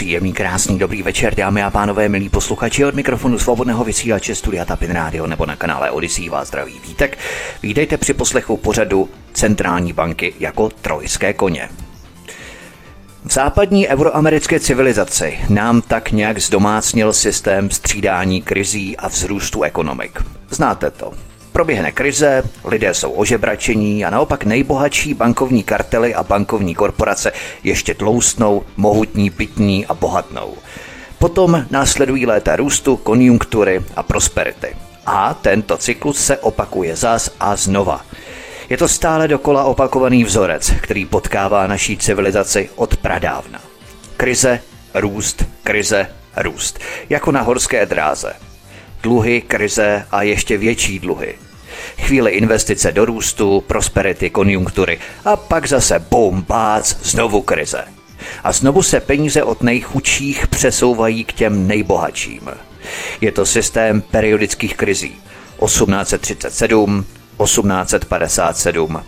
Příjemný, krásný, dobrý večer, dámy a pánové, milí posluchači od mikrofonu svobodného vysílače Studia Tapin Radio nebo na kanále Odyssey vás zdraví vítek. Vítejte při poslechu pořadu Centrální banky jako trojské koně. V západní euroamerické civilizaci nám tak nějak zdomácnil systém střídání krizí a vzrůstu ekonomik. Znáte to. Proběhne krize, lidé jsou ožebračení a naopak nejbohatší bankovní kartely a bankovní korporace ještě tloustnou, mohutní, pitní a bohatnou. Potom následují léta růstu, konjunktury a prosperity. A tento cyklus se opakuje zas a znova. Je to stále dokola opakovaný vzorec, který potkává naší civilizaci od pradávna. Krize, růst, krize, růst. Jako na horské dráze. Dluhy, krize a ještě větší dluhy. Chvíli investice do růstu, prosperity, konjunktury a pak zase bum, bác, znovu krize. A znovu se peníze od nejchudších přesouvají k těm nejbohatším. Je to systém periodických krizí. 1837, 1857,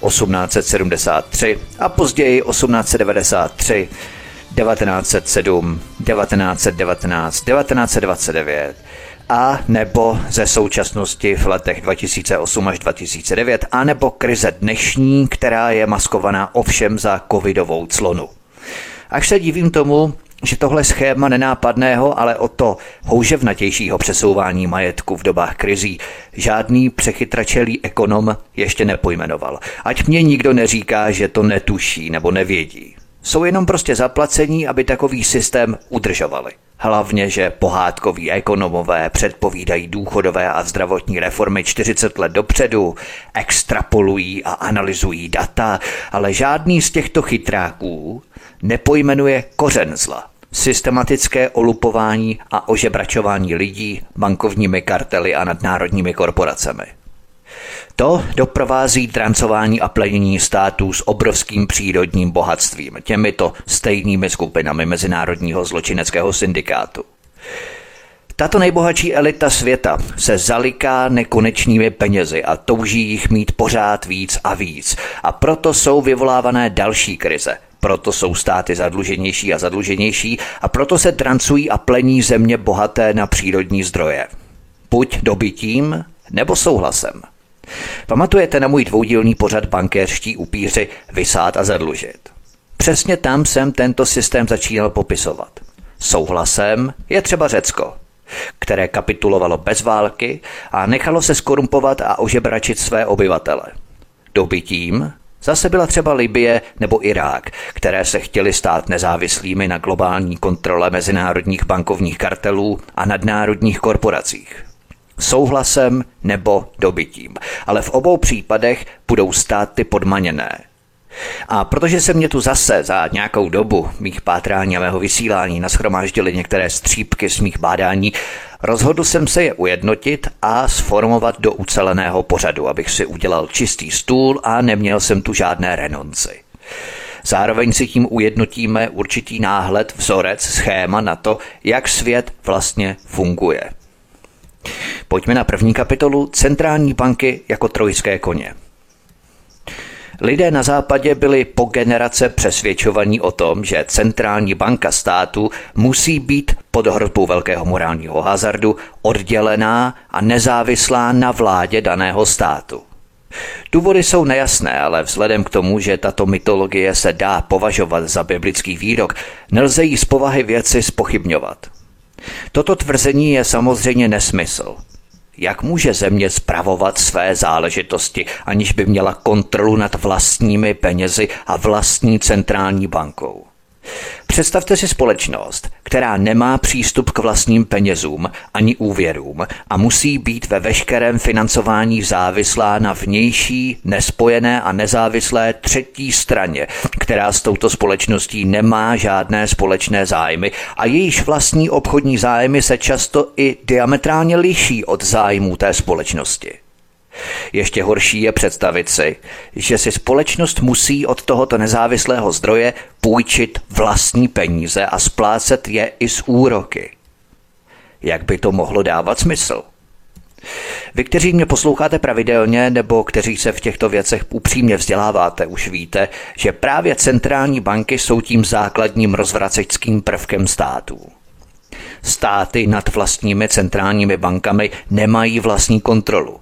1873 a později 1893, 1907, 1919, 1929 a nebo ze současnosti v letech 2008 až 2009 a nebo krize dnešní, která je maskovaná ovšem za covidovou clonu. Až se divím tomu, že tohle schéma nenápadného, ale o to houževnatějšího přesouvání majetku v dobách krizí žádný přechytračelý ekonom ještě nepojmenoval. Ať mě nikdo neříká, že to netuší nebo nevědí. Jsou jenom prostě zaplacení, aby takový systém udržovali. Hlavně, že pohádkoví ekonomové předpovídají důchodové a zdravotní reformy 40 let dopředu, extrapolují a analyzují data, ale žádný z těchto chytráků nepojmenuje kořen zla. Systematické olupování a ožebračování lidí bankovními kartely a nadnárodními korporacemi. To doprovází trancování a plenění států s obrovským přírodním bohatstvím, těmito stejnými skupinami mezinárodního zločineckého syndikátu. Tato nejbohatší elita světa se zaliká nekonečnými penězi a touží jich mít pořád víc a víc. A proto jsou vyvolávané další krize. Proto jsou státy zadluženější a zadluženější a proto se drancují a plení země bohaté na přírodní zdroje. Buď dobytím nebo souhlasem. Pamatujete na můj dvoudílný pořad bankéřští upíři vysát a zadlužit? Přesně tam jsem tento systém začínal popisovat. Souhlasem je třeba Řecko, které kapitulovalo bez války a nechalo se skorumpovat a ožebračit své obyvatele. Dobytím zase byla třeba Libie nebo Irák, které se chtěly stát nezávislými na globální kontrole mezinárodních bankovních kartelů a nadnárodních korporacích souhlasem nebo dobytím. Ale v obou případech budou státy podmaněné. A protože se mě tu zase za nějakou dobu mých pátrání a mého vysílání nashromáždily některé střípky z mých bádání, rozhodl jsem se je ujednotit a sformovat do uceleného pořadu, abych si udělal čistý stůl a neměl jsem tu žádné renonci. Zároveň si tím ujednotíme určitý náhled, vzorec, schéma na to, jak svět vlastně funguje. Pojďme na první kapitolu Centrální banky jako trojské koně. Lidé na západě byli po generace přesvědčovaní o tom, že centrální banka státu musí být pod hrozbou velkého morálního hazardu oddělená a nezávislá na vládě daného státu. Důvody jsou nejasné, ale vzhledem k tomu, že tato mytologie se dá považovat za biblický výrok, nelze jí z povahy věci spochybňovat. Toto tvrzení je samozřejmě nesmysl. Jak může země spravovat své záležitosti, aniž by měla kontrolu nad vlastními penězi a vlastní centrální bankou? Představte si společnost, která nemá přístup k vlastním penězům ani úvěrům a musí být ve veškerém financování závislá na vnější, nespojené a nezávislé třetí straně, která s touto společností nemá žádné společné zájmy a jejíž vlastní obchodní zájmy se často i diametrálně liší od zájmů té společnosti. Ještě horší je představit si, že si společnost musí od tohoto nezávislého zdroje půjčit vlastní peníze a splácet je i z úroky. Jak by to mohlo dávat smysl? Vy, kteří mě posloucháte pravidelně nebo kteří se v těchto věcech upřímně vzděláváte, už víte, že právě centrální banky jsou tím základním rozvraceckým prvkem států. Státy nad vlastními centrálními bankami nemají vlastní kontrolu.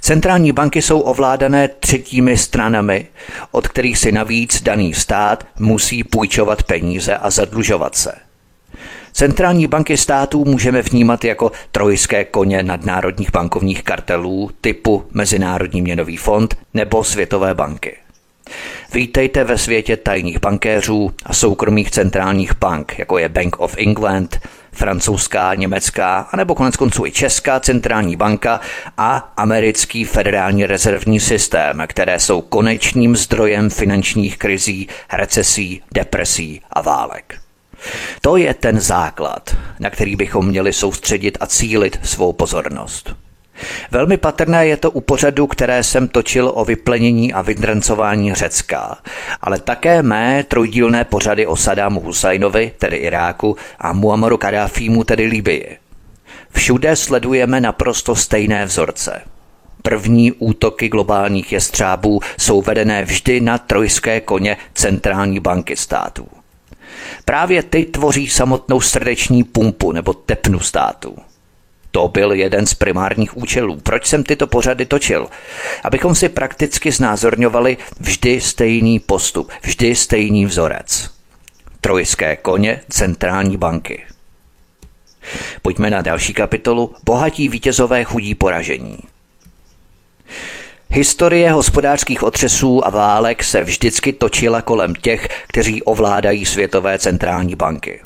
Centrální banky jsou ovládané třetími stranami, od kterých si navíc daný stát musí půjčovat peníze a zadlužovat se. Centrální banky států můžeme vnímat jako trojské koně nadnárodních bankovních kartelů typu Mezinárodní měnový fond nebo Světové banky. Vítejte ve světě tajných bankéřů a soukromých centrálních bank, jako je Bank of England, francouzská, německá, anebo konec konců i Česká centrální banka a americký federální rezervní systém, které jsou konečným zdrojem finančních krizí, recesí, depresí a válek. To je ten základ, na který bychom měli soustředit a cílit svou pozornost. Velmi patrné je to u pořadu, které jsem točil o vyplenění a vydrancování Řecka, ale také mé trojdílné pořady o Sadámu Husajnovi, tedy Iráku, a Muammaru Kadáfímu, tedy Libii. Všude sledujeme naprosto stejné vzorce. První útoky globálních jestřábů jsou vedené vždy na trojské koně centrální banky států. Právě ty tvoří samotnou srdeční pumpu nebo tepnu státu. To byl jeden z primárních účelů. Proč jsem tyto pořady točil? Abychom si prakticky znázorňovali vždy stejný postup, vždy stejný vzorec. Trojské koně centrální banky. Pojďme na další kapitolu Bohatí vítězové chudí poražení. Historie hospodářských otřesů a válek se vždycky točila kolem těch, kteří ovládají světové centrální banky.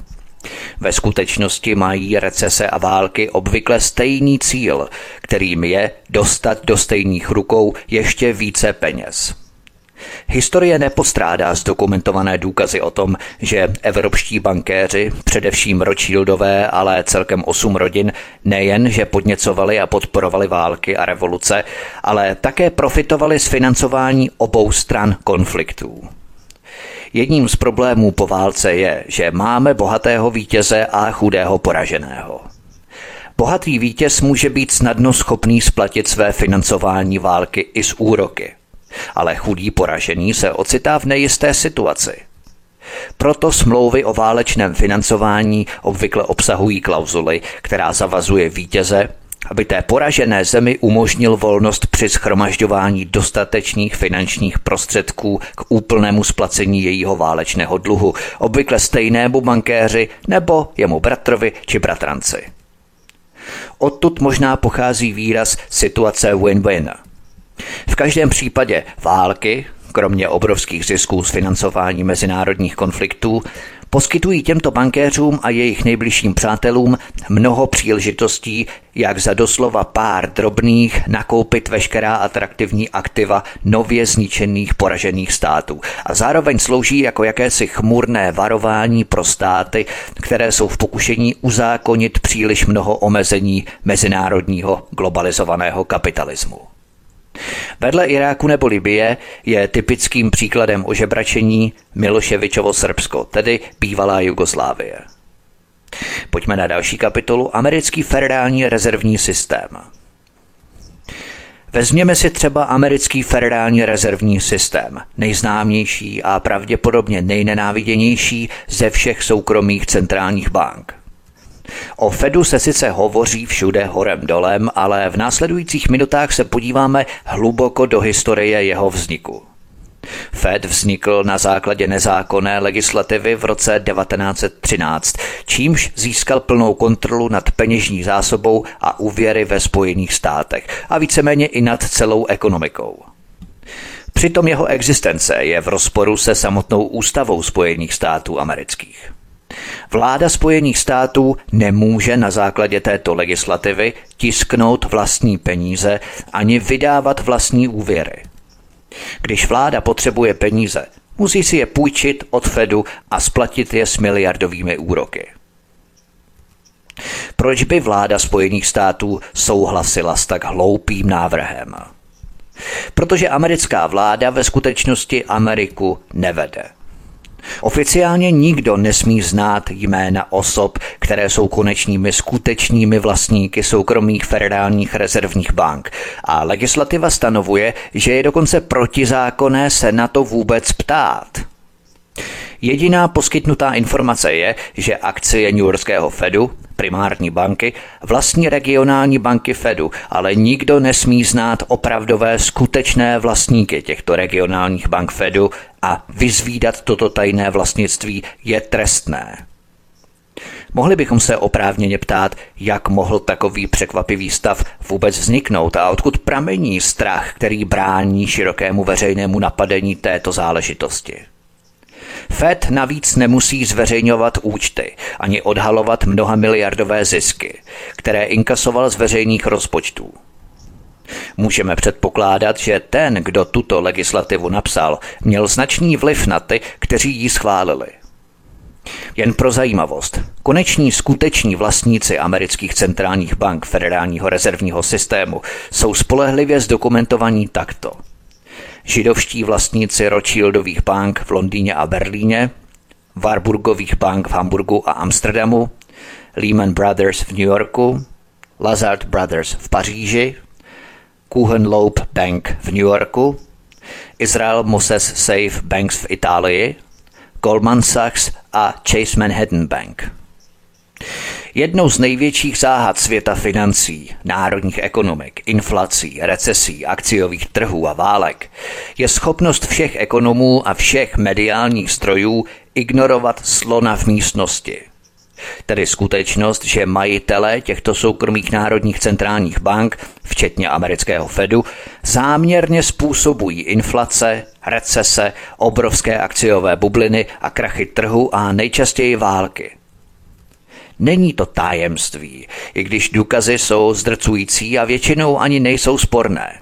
Ve skutečnosti mají recese a války obvykle stejný cíl, kterým je dostat do stejných rukou ještě více peněz. Historie nepostrádá zdokumentované důkazy o tom, že evropští bankéři, především Rothschildové, ale celkem osm rodin, nejen, že podněcovali a podporovali války a revoluce, ale také profitovali z financování obou stran konfliktů. Jedním z problémů po válce je, že máme bohatého vítěze a chudého poraženého. Bohatý vítěz může být snadno schopný splatit své financování války i z úroky – ale chudý poražený se ocitá v nejisté situaci. Proto smlouvy o válečném financování obvykle obsahují klauzuly, která zavazuje vítěze, aby té poražené zemi umožnil volnost při schromažďování dostatečných finančních prostředků k úplnému splacení jejího válečného dluhu, obvykle stejnému bankéři nebo jemu bratrovi či bratranci. Odtud možná pochází výraz situace win-win – v každém případě války, kromě obrovských zisků z financování mezinárodních konfliktů, poskytují těmto bankéřům a jejich nejbližším přátelům mnoho příležitostí, jak za doslova pár drobných nakoupit veškerá atraktivní aktiva nově zničených poražených států a zároveň slouží jako jakési chmurné varování pro státy, které jsou v pokušení uzákonit příliš mnoho omezení mezinárodního globalizovaného kapitalismu. Vedle Iráku nebo Libie je typickým příkladem ožebračení Miloševičovo Srbsko, tedy bývalá Jugoslávie. Pojďme na další kapitolu Americký federální rezervní systém. Vezměme si třeba americký federální rezervní systém, nejznámější a pravděpodobně nejnenáviděnější ze všech soukromých centrálních bank. O Fedu se sice hovoří všude horem dolem, ale v následujících minutách se podíváme hluboko do historie jeho vzniku. Fed vznikl na základě nezákonné legislativy v roce 1913, čímž získal plnou kontrolu nad peněžní zásobou a úvěry ve Spojených státech a víceméně i nad celou ekonomikou. Přitom jeho existence je v rozporu se samotnou ústavou Spojených států amerických. Vláda Spojených států nemůže na základě této legislativy tisknout vlastní peníze ani vydávat vlastní úvěry. Když vláda potřebuje peníze, musí si je půjčit od Fedu a splatit je s miliardovými úroky. Proč by vláda Spojených států souhlasila s tak hloupým návrhem? Protože americká vláda ve skutečnosti Ameriku nevede. Oficiálně nikdo nesmí znát jména osob, které jsou konečnými skutečnými vlastníky soukromých federálních rezervních bank. A legislativa stanovuje, že je dokonce protizákonné se na to vůbec ptát. Jediná poskytnutá informace je, že akcie New Yorkského Fedu, primární banky, vlastní regionální banky Fedu, ale nikdo nesmí znát opravdové skutečné vlastníky těchto regionálních bank Fedu a vyzvídat toto tajné vlastnictví je trestné. Mohli bychom se oprávněně ptát, jak mohl takový překvapivý stav vůbec vzniknout a odkud pramení strach, který brání širokému veřejnému napadení této záležitosti. Fed navíc nemusí zveřejňovat účty ani odhalovat mnoha miliardové zisky, které inkasoval z veřejných rozpočtů. Můžeme předpokládat, že ten, kdo tuto legislativu napsal, měl značný vliv na ty, kteří ji schválili. Jen pro zajímavost, koneční skuteční vlastníci amerických centrálních bank Federálního rezervního systému jsou spolehlivě zdokumentovaní takto – židovští vlastníci Rothschildových bank v Londýně a Berlíně, Warburgových bank v Hamburgu a Amsterdamu, Lehman Brothers v New Yorku, Lazard Brothers v Paříži, Kuhn-Loeb Bank v New Yorku, Israel Moses Safe Banks v Itálii, Goldman Sachs a Chase Manhattan Bank. Jednou z největších záhad světa financí, národních ekonomik, inflací, recesí, akciových trhů a válek je schopnost všech ekonomů a všech mediálních strojů ignorovat slona v místnosti. Tedy skutečnost, že majitelé těchto soukromých národních centrálních bank, včetně amerického Fedu, záměrně způsobují inflace, recese, obrovské akciové bubliny a krachy trhu a nejčastěji války – Není to tajemství, i když důkazy jsou zdrcující a většinou ani nejsou sporné.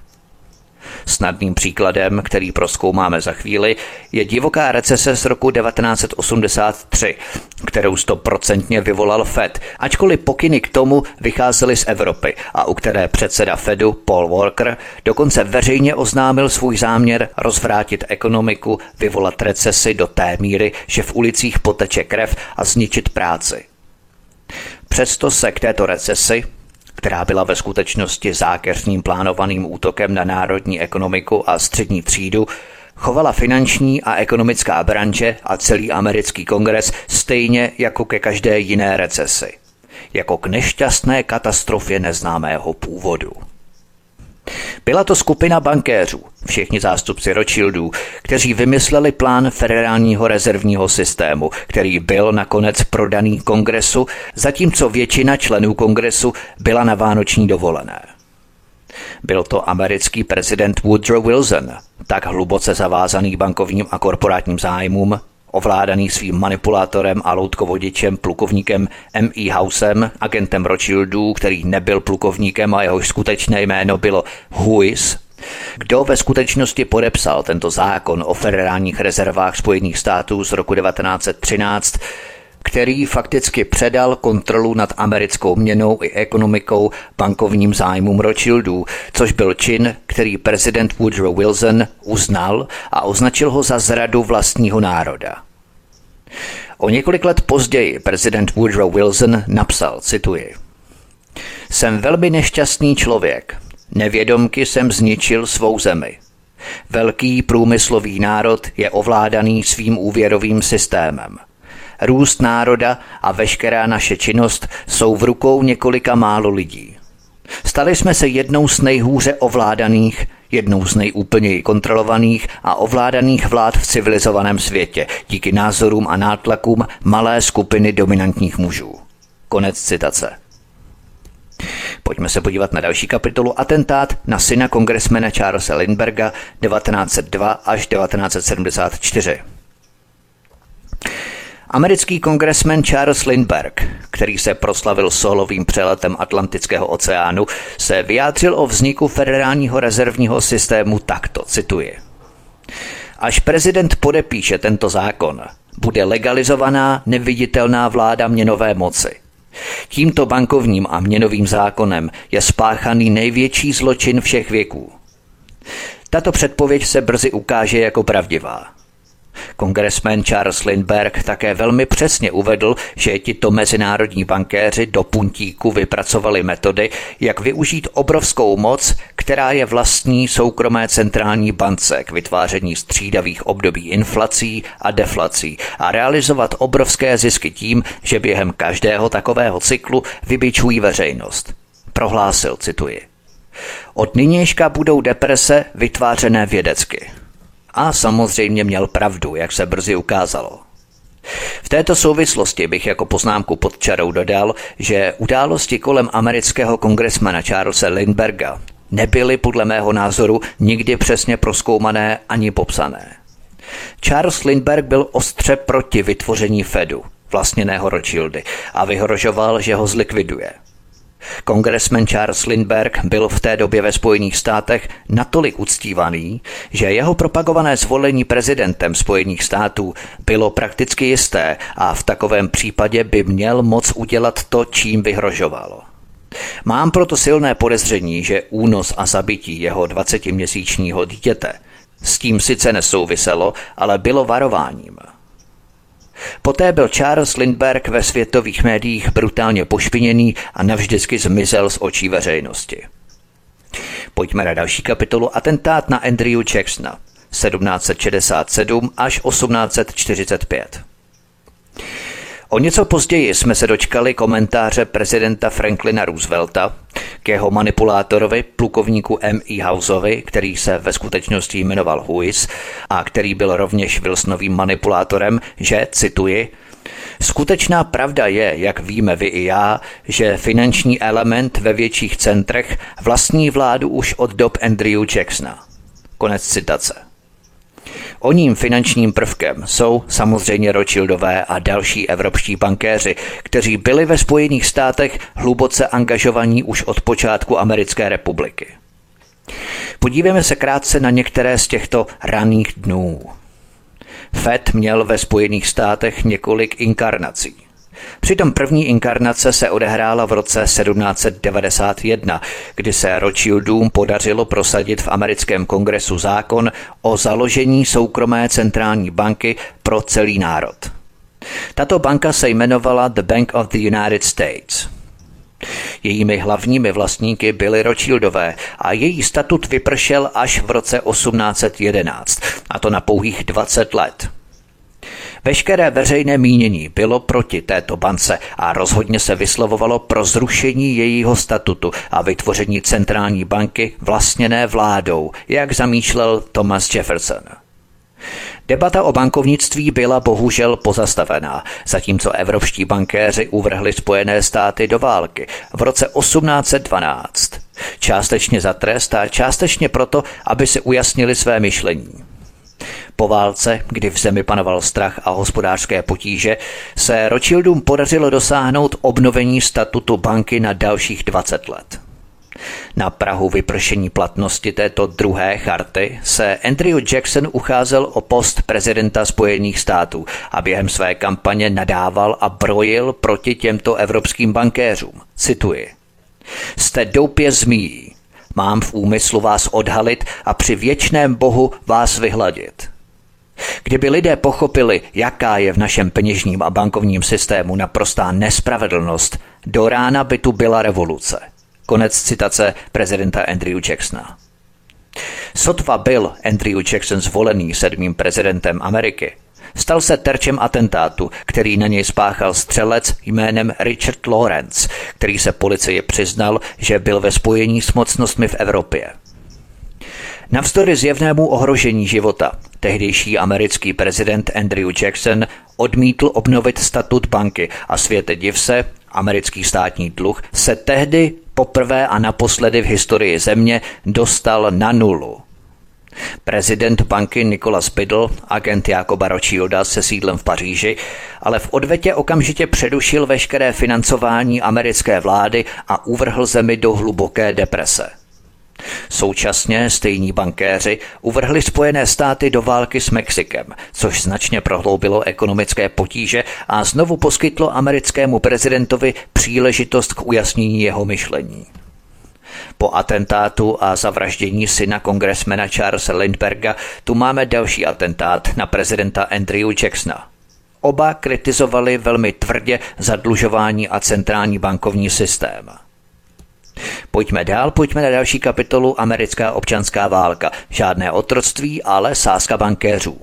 Snadným příkladem, který proskoumáme za chvíli, je divoká recese z roku 1983, kterou stoprocentně vyvolal Fed, ačkoliv pokyny k tomu vycházely z Evropy a u které předseda Fedu Paul Walker dokonce veřejně oznámil svůj záměr rozvrátit ekonomiku, vyvolat recesi do té míry, že v ulicích poteče krev a zničit práci. Přesto se k této recesi, která byla ve skutečnosti zákeřným plánovaným útokem na národní ekonomiku a střední třídu, chovala finanční a ekonomická branže a celý americký kongres stejně jako ke každé jiné recesi, jako k nešťastné katastrofě neznámého původu. Byla to skupina bankéřů, všichni zástupci Rothschildů, kteří vymysleli plán federálního rezervního systému, který byl nakonec prodaný kongresu, zatímco většina členů kongresu byla na vánoční dovolené. Byl to americký prezident Woodrow Wilson, tak hluboce zavázaný bankovním a korporátním zájmům, ovládaný svým manipulátorem a loutkovodičem plukovníkem M.E. Housem, agentem Rothschildů, který nebyl plukovníkem a jehož skutečné jméno bylo Huis, kdo ve skutečnosti podepsal tento zákon o federálních rezervách Spojených států z roku 1913, který fakticky předal kontrolu nad americkou měnou i ekonomikou bankovním zájmům Rothschildů, což byl čin, který prezident Woodrow Wilson uznal a označil ho za zradu vlastního národa. O několik let později prezident Woodrow Wilson napsal, cituji, Jsem velmi nešťastný člověk. Nevědomky jsem zničil svou zemi. Velký průmyslový národ je ovládaný svým úvěrovým systémem. Růst národa a veškerá naše činnost jsou v rukou několika málo lidí. Stali jsme se jednou z nejhůře ovládaných, jednou z nejúplněji kontrolovaných a ovládaných vlád v civilizovaném světě díky názorům a nátlakům malé skupiny dominantních mužů. Konec citace. Pojďme se podívat na další kapitolu Atentát na syna kongresmena Charlesa Lindberga 1902 až 1974. Americký kongresmen Charles Lindbergh, který se proslavil solovým přeletem Atlantického oceánu, se vyjádřil o vzniku federálního rezervního systému takto, cituji. Až prezident podepíše tento zákon, bude legalizovaná neviditelná vláda měnové moci. Tímto bankovním a měnovým zákonem je spáchaný největší zločin všech věků. Tato předpověď se brzy ukáže jako pravdivá. Kongresmen Charles Lindbergh také velmi přesně uvedl, že tito mezinárodní bankéři do puntíku vypracovali metody, jak využít obrovskou moc, která je vlastní soukromé centrální bance k vytváření střídavých období inflací a deflací a realizovat obrovské zisky tím, že během každého takového cyklu vybičují veřejnost. Prohlásil, cituji. Od nynějška budou deprese vytvářené vědecky. A samozřejmě měl pravdu, jak se brzy ukázalo. V této souvislosti bych jako poznámku pod čarou dodal, že události kolem amerického kongresmana Charlesa Lindberga nebyly podle mého názoru nikdy přesně proskoumané ani popsané. Charles Lindbergh byl ostře proti vytvoření Fedu, vlastněného Rothschildy, a vyhrožoval, že ho zlikviduje – Kongresmen Charles Lindbergh byl v té době ve Spojených státech natolik uctívaný, že jeho propagované zvolení prezidentem Spojených států bylo prakticky jisté a v takovém případě by měl moc udělat to, čím vyhrožovalo. Mám proto silné podezření, že únos a zabití jeho 20-měsíčního dítěte s tím sice nesouviselo, ale bylo varováním – Poté byl Charles Lindbergh ve světových médiích brutálně pošpiněný a navždycky zmizel z očí veřejnosti. Pojďme na další kapitolu Atentát na Andrew Jacksona 1767 až 1845. O něco později jsme se dočkali komentáře prezidenta Franklina Roosevelta k jeho manipulátorovi, plukovníku M.E. Houseovi, který se ve skutečnosti jmenoval Huis a který byl rovněž Wilsonovým manipulátorem, že, cituji, Skutečná pravda je, jak víme vy i já, že finanční element ve větších centrech vlastní vládu už od dob Andrew Jacksona. Konec citace. O ním finančním prvkem jsou samozřejmě Rothschildové a další evropští bankéři, kteří byli ve Spojených státech hluboce angažovaní už od počátku Americké republiky. Podívejme se krátce na některé z těchto raných dnů. Fed měl ve Spojených státech několik inkarnací. Přitom první inkarnace se odehrála v roce 1791, kdy se Rothschildům podařilo prosadit v americkém kongresu zákon o založení soukromé centrální banky pro celý národ. Tato banka se jmenovala The Bank of the United States. Jejími hlavními vlastníky byly Rothschildové a její statut vypršel až v roce 1811, a to na pouhých 20 let. Veškeré veřejné mínění bylo proti této bance a rozhodně se vyslovovalo pro zrušení jejího statutu a vytvoření centrální banky vlastněné vládou, jak zamýšlel Thomas Jefferson. Debata o bankovnictví byla bohužel pozastavená, zatímco evropští bankéři uvrhli Spojené státy do války v roce 1812. Částečně za trest a částečně proto, aby se ujasnili své myšlení. Po válce, kdy v zemi panoval strach a hospodářské potíže, se Rothschildům podařilo dosáhnout obnovení statutu banky na dalších 20 let. Na Prahu vypršení platnosti této druhé charty se Andrew Jackson ucházel o post prezidenta Spojených států a během své kampaně nadával a brojil proti těmto evropským bankéřům. Cituji. Jste doupě zmíjí. Mám v úmyslu vás odhalit a při věčném bohu vás vyhladit. Kdyby lidé pochopili, jaká je v našem peněžním a bankovním systému naprostá nespravedlnost, do rána by tu byla revoluce. Konec citace prezidenta Andrew Jacksona. Sotva byl Andrew Jackson zvolený sedmým prezidentem Ameriky, stal se terčem atentátu, který na něj spáchal střelec jménem Richard Lawrence, který se policii přiznal, že byl ve spojení s mocnostmi v Evropě. Navzdory zjevnému ohrožení života, tehdejší americký prezident Andrew Jackson odmítl obnovit statut banky a světe div se, americký státní dluh se tehdy poprvé a naposledy v historii země dostal na nulu. Prezident banky Nicholas Biddle, agent Jakoba Rothschilda se sídlem v Paříži, ale v odvetě okamžitě předušil veškeré financování americké vlády a uvrhl zemi do hluboké deprese. Současně stejní bankéři uvrhli Spojené státy do války s Mexikem, což značně prohloubilo ekonomické potíže a znovu poskytlo americkému prezidentovi příležitost k ujasnění jeho myšlení. Po atentátu a zavraždění syna kongresmena Charlesa Lindberga tu máme další atentát na prezidenta Andrew Jacksona. Oba kritizovali velmi tvrdě zadlužování a centrální bankovní systém. Pojďme dál, pojďme na další kapitolu Americká občanská válka. Žádné otroctví, ale sázka bankéřů.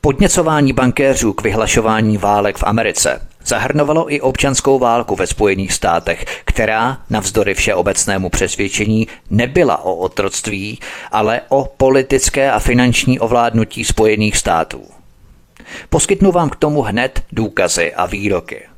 Podněcování bankéřů k vyhlašování válek v Americe zahrnovalo i občanskou válku ve Spojených státech, která, navzdory všeobecnému přesvědčení, nebyla o otroctví, ale o politické a finanční ovládnutí Spojených států. Poskytnu vám k tomu hned důkazy a výroky.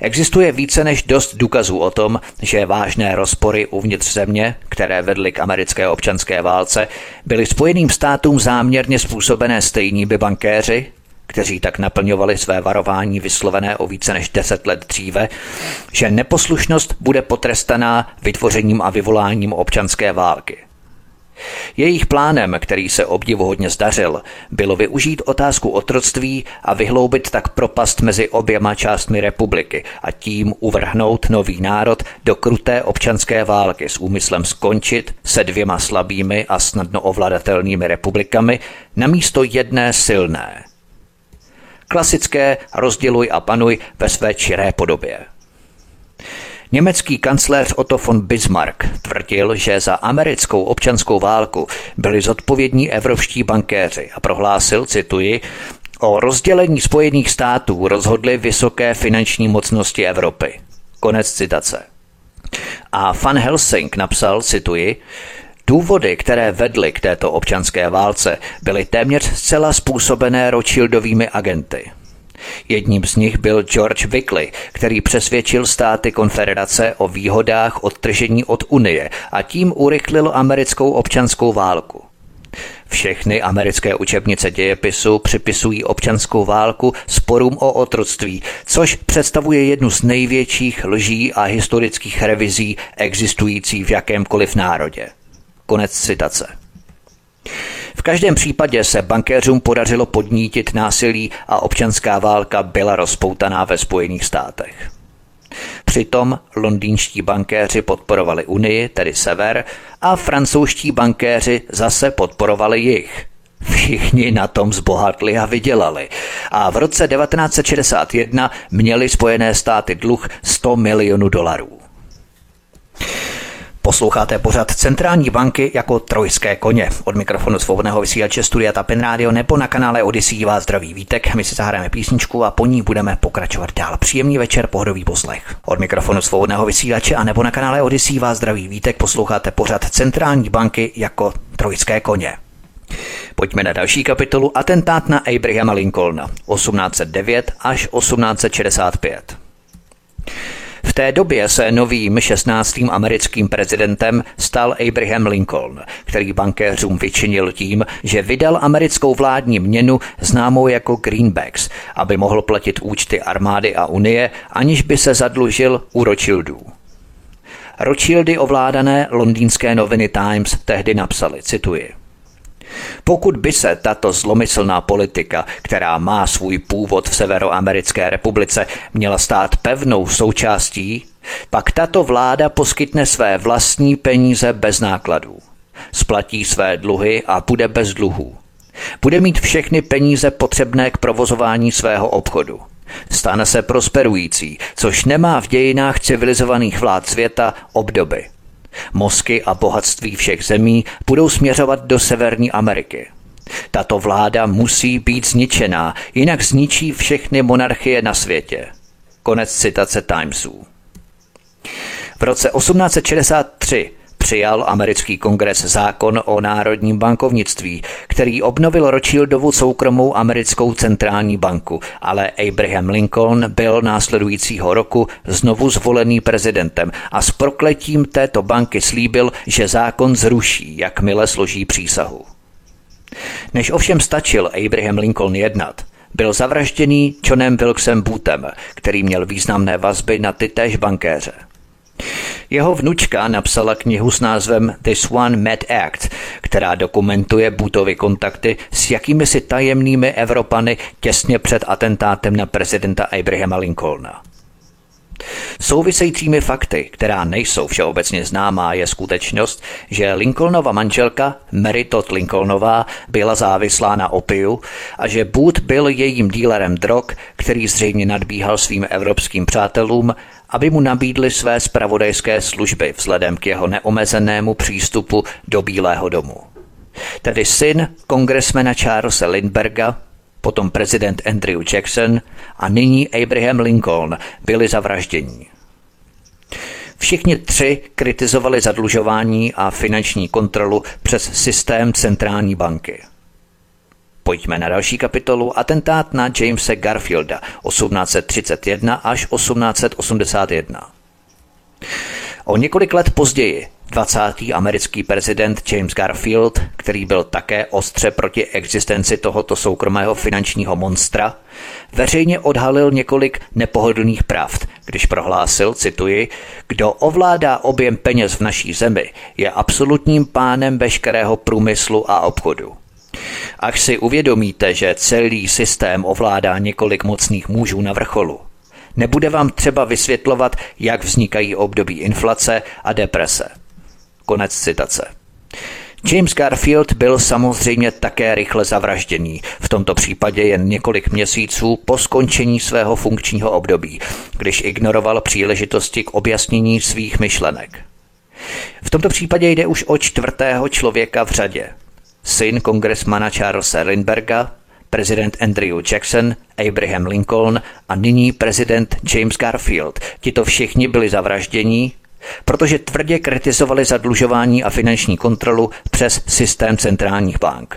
Existuje více než dost důkazů o tom, že vážné rozpory uvnitř země, které vedly k americké občanské válce, byly Spojeným státům záměrně způsobené stejnými bankéři, kteří tak naplňovali své varování vyslovené o více než deset let dříve, že neposlušnost bude potrestaná vytvořením a vyvoláním občanské války. Jejich plánem, který se obdivuhodně zdařil, bylo využít otázku otroctví a vyhloubit tak propast mezi oběma částmi republiky a tím uvrhnout nový národ do kruté občanské války s úmyslem skončit se dvěma slabými a snadno ovladatelnými republikami na místo jedné silné. Klasické rozděluj a panuj ve své čiré podobě. Německý kancléř Otto von Bismarck tvrdil, že za americkou občanskou válku byli zodpovědní evropští bankéři a prohlásil, cituji, o rozdělení Spojených států rozhodly vysoké finanční mocnosti Evropy. Konec citace. A Van Helsing napsal, cituji, Důvody, které vedly k této občanské válce, byly téměř zcela způsobené Rothschildovými agenty. Jedním z nich byl George Wickley, který přesvědčil státy konfederace o výhodách odtržení od Unie a tím urychlil americkou občanskou válku. Všechny americké učebnice dějepisu připisují občanskou válku sporům o otroctví, což představuje jednu z největších lží a historických revizí existující v jakémkoliv národě. Konec citace. V každém případě se bankéřům podařilo podnítit násilí a občanská válka byla rozpoutaná ve Spojených státech. Přitom londýnští bankéři podporovali Unii, tedy sever, a francouzští bankéři zase podporovali jich. Všichni na tom zbohatli a vydělali. A v roce 1961 měli Spojené státy dluh 100 milionů dolarů. Posloucháte pořad Centrální banky jako trojské koně. Od mikrofonu svobodného vysílače Studia Tapin Radio nebo na kanále Odyssey vás zdraví vítek. My si zahrajeme písničku a po ní budeme pokračovat dál. Příjemný večer, pohodový poslech. Od mikrofonu svobodného vysílače a nebo na kanále Odyssey vás zdraví vítek. Posloucháte pořad Centrální banky jako trojské koně. Pojďme na další kapitolu Atentát na Abrahama Lincolna 1809 až 1865. V té době se novým 16. americkým prezidentem stal Abraham Lincoln, který bankéřům vyčinil tím, že vydal americkou vládní měnu známou jako greenbacks, aby mohl platit účty armády a unie, aniž by se zadlužil u Rothschildů. Rothschildy ovládané londýnské noviny Times tehdy napsali, cituji – pokud by se tato zlomyslná politika, která má svůj původ v Severoamerické republice, měla stát pevnou součástí, pak tato vláda poskytne své vlastní peníze bez nákladů. Splatí své dluhy a bude bez dluhů. Bude mít všechny peníze potřebné k provozování svého obchodu. Stane se prosperující, což nemá v dějinách civilizovaných vlád světa obdoby. Mozky a bohatství všech zemí budou směřovat do Severní Ameriky. Tato vláda musí být zničená, jinak zničí všechny monarchie na světě. Konec citace Timesů. V roce 1863 přijal americký kongres zákon o národním bankovnictví, který obnovil Rothschildovu soukromou americkou centrální banku, ale Abraham Lincoln byl následujícího roku znovu zvolený prezidentem a s prokletím této banky slíbil, že zákon zruší, jakmile složí přísahu. Než ovšem stačil Abraham Lincoln jednat, byl zavražděný Johnem Wilkesem Bootem, který měl významné vazby na tytéž bankéře. Jeho vnučka napsala knihu s názvem This One Mad Act, která dokumentuje Bootovy kontakty s jakými si tajemnými Evropany těsně před atentátem na prezidenta Abrahama Lincolna. Souvisejícími fakty, která nejsou všeobecně známá, je skutečnost, že Lincolnova manželka Mary Todd Lincolnová byla závislá na opiu a že Booth byl jejím dílerem drog, který zřejmě nadbíhal svým evropským přátelům, aby mu nabídli své spravodajské služby vzhledem k jeho neomezenému přístupu do Bílého domu. Tedy syn kongresmena Charlesa Lindberga, potom prezident Andrew Jackson a nyní Abraham Lincoln byli zavražděni. Všichni tři kritizovali zadlužování a finanční kontrolu přes systém centrální banky. Pojďme na další kapitolu Atentát na Jamese Garfielda 1831 až 1881. O několik let později 20. americký prezident James Garfield, který byl také ostře proti existenci tohoto soukromého finančního monstra, veřejně odhalil několik nepohodlných pravd, když prohlásil, cituji, kdo ovládá objem peněz v naší zemi, je absolutním pánem veškerého průmyslu a obchodu. Až si uvědomíte, že celý systém ovládá několik mocných mužů na vrcholu, nebude vám třeba vysvětlovat, jak vznikají období inflace a deprese. Konec citace. James Garfield byl samozřejmě také rychle zavražděný, v tomto případě jen několik měsíců po skončení svého funkčního období, když ignoroval příležitosti k objasnění svých myšlenek. V tomto případě jde už o čtvrtého člověka v řadě. Syn kongresmana Charlesa Lindberga, prezident Andrew Jackson, Abraham Lincoln a nyní prezident James Garfield. Tito všichni byli zavraždění protože tvrdě kritizovali zadlužování a finanční kontrolu přes systém centrálních bank.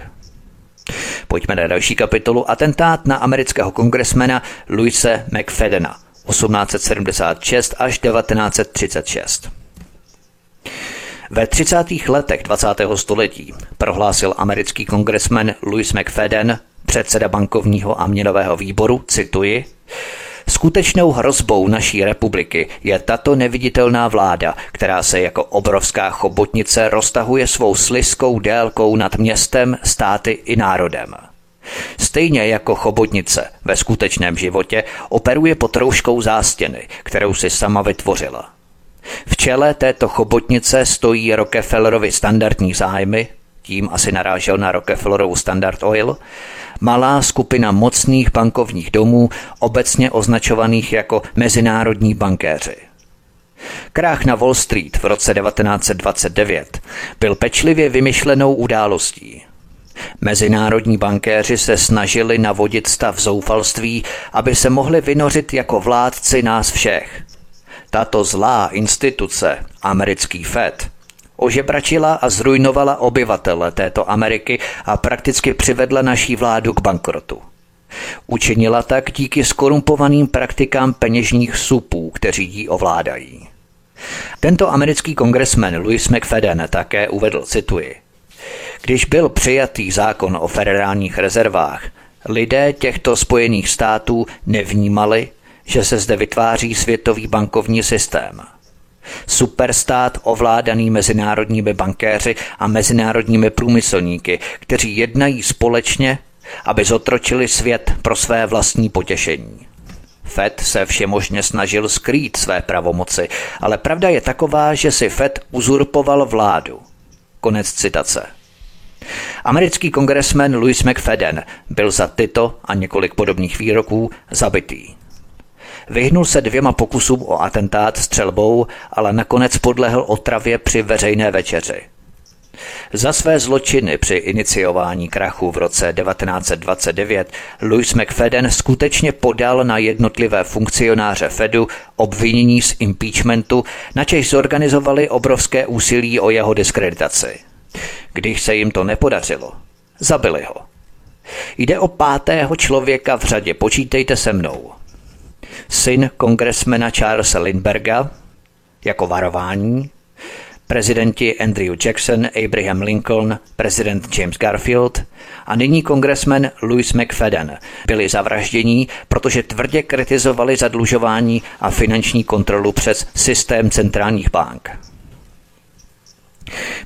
Pojďme na další kapitolu. Atentát na amerického kongresmena Louise McFadena 1876 až 1936. Ve 30. letech 20. století prohlásil americký kongresmen Louis McFadden, předseda bankovního a měnového výboru, cituji, Skutečnou hrozbou naší republiky je tato neviditelná vláda, která se jako obrovská chobotnice roztahuje svou sliskou délkou nad městem, státy i národem. Stejně jako chobotnice ve skutečném životě operuje pod rouškou zástěny, kterou si sama vytvořila. V čele této chobotnice stojí Rockefellerovi standardní zájmy, tím asi narážel na Rockefellerovu Standard Oil, malá skupina mocných bankovních domů, obecně označovaných jako mezinárodní bankéři. Krách na Wall Street v roce 1929 byl pečlivě vymyšlenou událostí. Mezinárodní bankéři se snažili navodit stav zoufalství, aby se mohli vynořit jako vládci nás všech. Tato zlá instituce, americký FED, Ožebračila a zrujnovala obyvatele této Ameriky a prakticky přivedla naší vládu k bankrotu. Učinila tak díky skorumpovaným praktikám peněžních supů, kteří ji ovládají. Tento americký kongresmen Louis McFadden také uvedl, cituji, když byl přijatý zákon o federálních rezervách, lidé těchto spojených států nevnímali, že se zde vytváří světový bankovní systém – Superstát ovládaný mezinárodními bankéři a mezinárodními průmyslníky, kteří jednají společně, aby zotročili svět pro své vlastní potěšení. Fed se všemožně snažil skrýt své pravomoci, ale pravda je taková, že si Fed uzurpoval vládu. Konec citace. Americký kongresmen Louis McFadden byl za tyto a několik podobných výroků zabitý. Vyhnul se dvěma pokusům o atentát střelbou, ale nakonec podlehl otravě při veřejné večeři. Za své zločiny při iniciování krachu v roce 1929 Louis McFadden skutečně podal na jednotlivé funkcionáře Fedu obvinění z impeachmentu, načež zorganizovali obrovské úsilí o jeho diskreditaci. Když se jim to nepodařilo, zabili ho. Jde o pátého člověka v řadě, počítejte se mnou syn kongresmena Charlesa Lindberga, jako varování, prezidenti Andrew Jackson, Abraham Lincoln, prezident James Garfield a nyní kongresmen Louis McFadden byli zavraždění, protože tvrdě kritizovali zadlužování a finanční kontrolu přes systém centrálních bank.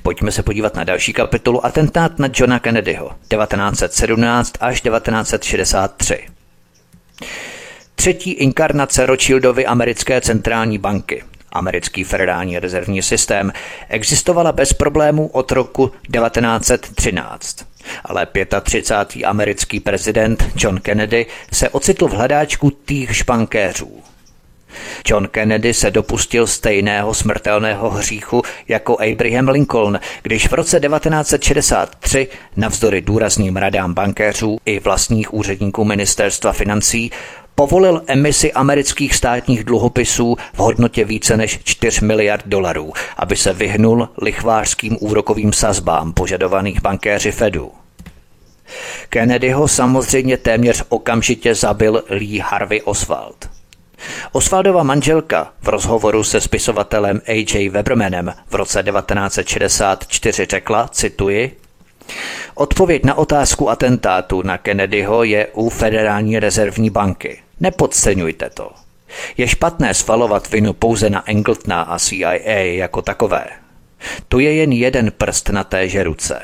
Pojďme se podívat na další kapitolu Atentát na Johna Kennedyho 1917 až 1963. třetí inkarnace Rothschildovy americké centrální banky, americký federální rezervní systém, existovala bez problémů od roku 1913. Ale 35. americký prezident John Kennedy se ocitl v hledáčku týchž bankéřů. John Kennedy se dopustil stejného smrtelného hříchu jako Abraham Lincoln, když v roce 1963 navzdory důrazným radám bankéřů i vlastních úředníků ministerstva financí povolil emisi amerických státních dluhopisů v hodnotě více než 4 miliard dolarů, aby se vyhnul lichvářským úrokovým sazbám požadovaných bankéři Fedu. Kennedyho samozřejmě téměř okamžitě zabil Lee Harvey Oswald. Osvaldova manželka v rozhovoru se spisovatelem A.J. Webermanem v roce 1964 řekla, cituji, Odpověď na otázku atentátu na Kennedyho je u Federální rezervní banky. Nepodceňujte to. Je špatné svalovat vinu pouze na Engletona a CIA jako takové. Tu je jen jeden prst na téže ruce.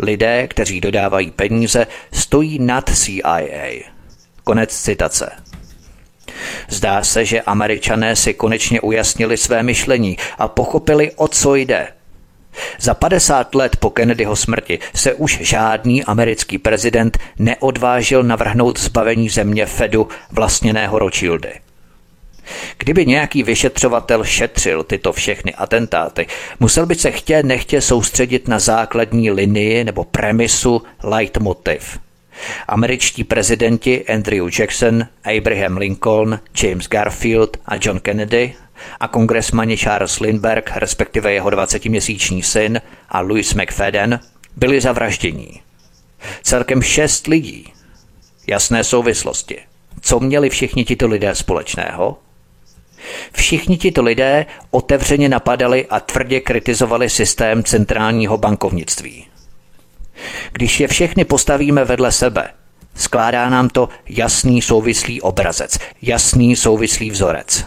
Lidé, kteří dodávají peníze, stojí nad CIA. Konec citace. Zdá se, že američané si konečně ujasnili své myšlení a pochopili, o co jde. Za 50 let po Kennedyho smrti se už žádný americký prezident neodvážil navrhnout zbavení země Fedu vlastněného Rothschildy. Kdyby nějaký vyšetřovatel šetřil tyto všechny atentáty, musel by se chtě nechtě soustředit na základní linii nebo premisu leitmotiv – Američtí prezidenti Andrew Jackson, Abraham Lincoln, James Garfield a John Kennedy a kongresmani Charles Lindbergh, respektive jeho 20-měsíční syn a Louis McFadden, byli zavraždění. Celkem šest lidí. Jasné souvislosti. Co měli všichni tito lidé společného? Všichni tito lidé otevřeně napadali a tvrdě kritizovali systém centrálního bankovnictví. Když je všechny postavíme vedle sebe, skládá nám to jasný souvislý obrazec, jasný souvislý vzorec.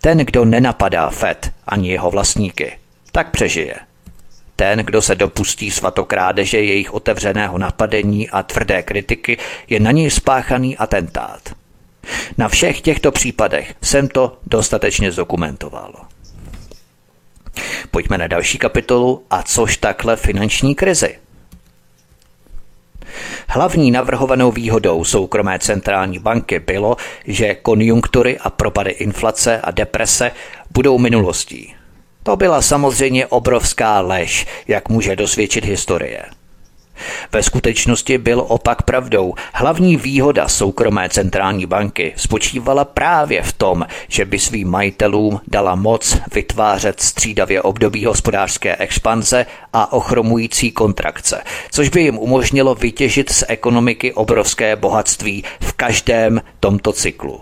Ten, kdo nenapadá Fed ani jeho vlastníky, tak přežije. Ten, kdo se dopustí svatokrádeže jejich otevřeného napadení a tvrdé kritiky, je na něj spáchaný atentát. Na všech těchto případech jsem to dostatečně zdokumentoval. Pojďme na další kapitolu a což takhle finanční krizi. Hlavní navrhovanou výhodou soukromé centrální banky bylo, že konjunktury a propady inflace a deprese budou minulostí. To byla samozřejmě obrovská lež, jak může dosvědčit historie. Ve skutečnosti byl opak pravdou. Hlavní výhoda soukromé centrální banky spočívala právě v tom, že by svým majitelům dala moc vytvářet střídavě období hospodářské expanze a ochromující kontrakce, což by jim umožnilo vytěžit z ekonomiky obrovské bohatství v každém tomto cyklu.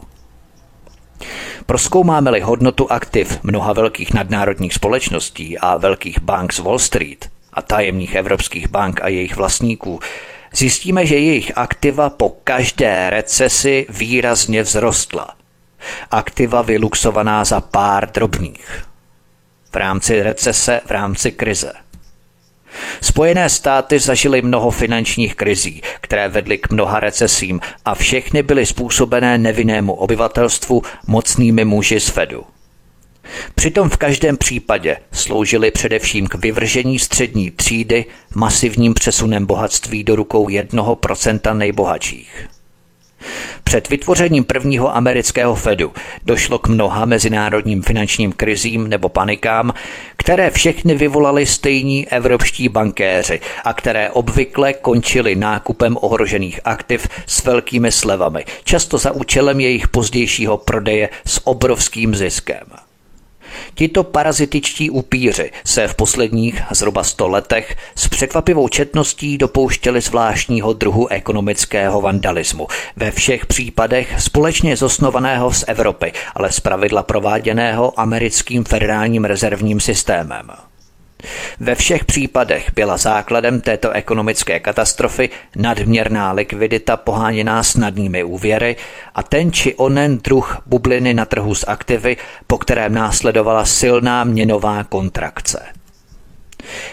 Proskoumáme-li hodnotu aktiv mnoha velkých nadnárodních společností a velkých bank z Wall Street, a tajemných evropských bank a jejich vlastníků, zjistíme, že jejich aktiva po každé recesi výrazně vzrostla. Aktiva vyluxovaná za pár drobných. V rámci recese, v rámci krize. Spojené státy zažily mnoho finančních krizí, které vedly k mnoha recesím a všechny byly způsobené nevinnému obyvatelstvu mocnými muži z Fedu. Přitom v každém případě sloužily především k vyvržení střední třídy masivním přesunem bohatství do rukou jednoho procenta nejbohatších. Před vytvořením prvního amerického Fedu došlo k mnoha mezinárodním finančním krizím nebo panikám, které všechny vyvolali stejní evropští bankéři a které obvykle končily nákupem ohrožených aktiv s velkými slevami, často za účelem jejich pozdějšího prodeje s obrovským ziskem. Tito parazitičtí upíři se v posledních zhruba 100 letech s překvapivou četností dopouštěli zvláštního druhu ekonomického vandalismu. Ve všech případech společně zosnovaného z Evropy, ale zpravidla prováděného americkým federálním rezervním systémem. Ve všech případech byla základem této ekonomické katastrofy nadměrná likvidita poháněná snadnými úvěry a ten či onen druh bubliny na trhu s aktivy, po kterém následovala silná měnová kontrakce.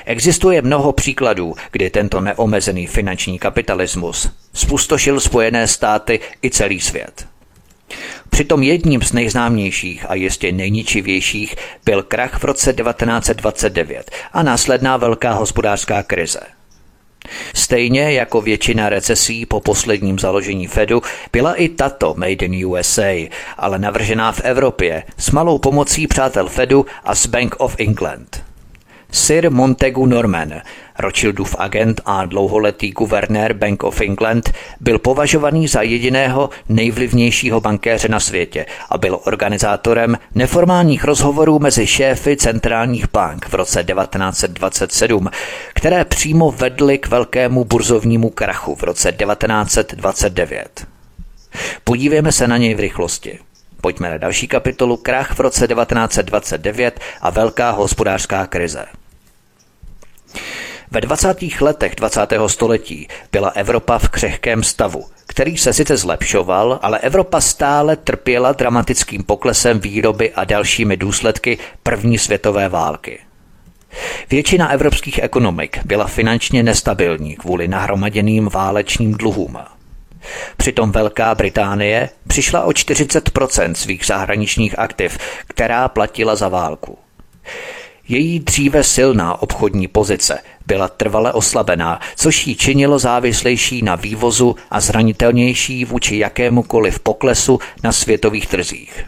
Existuje mnoho příkladů, kdy tento neomezený finanční kapitalismus spustošil Spojené státy i celý svět. Přitom jedním z nejznámějších a jistě nejničivějších byl krach v roce 1929 a následná velká hospodářská krize. Stejně jako většina recesí po posledním založení Fedu byla i tato Made in USA, ale navržená v Evropě s malou pomocí přátel Fedu a z Bank of England. Sir Montegu Norman, Rothschildův agent a dlouholetý guvernér Bank of England, byl považovaný za jediného nejvlivnějšího bankéře na světě a byl organizátorem neformálních rozhovorů mezi šéfy centrálních bank v roce 1927, které přímo vedly k velkému burzovnímu krachu v roce 1929. Podívejme se na něj v rychlosti. Pojďme na další kapitolu Krach v roce 1929 a velká hospodářská krize. Ve 20. letech 20. století byla Evropa v křehkém stavu, který se sice zlepšoval, ale Evropa stále trpěla dramatickým poklesem výroby a dalšími důsledky první světové války. Většina evropských ekonomik byla finančně nestabilní kvůli nahromaděným válečným dluhům. Přitom Velká Británie přišla o 40% svých zahraničních aktiv, která platila za válku. Její dříve silná obchodní pozice byla trvale oslabená, což ji činilo závislejší na vývozu a zranitelnější vůči jakémukoliv poklesu na světových trzích.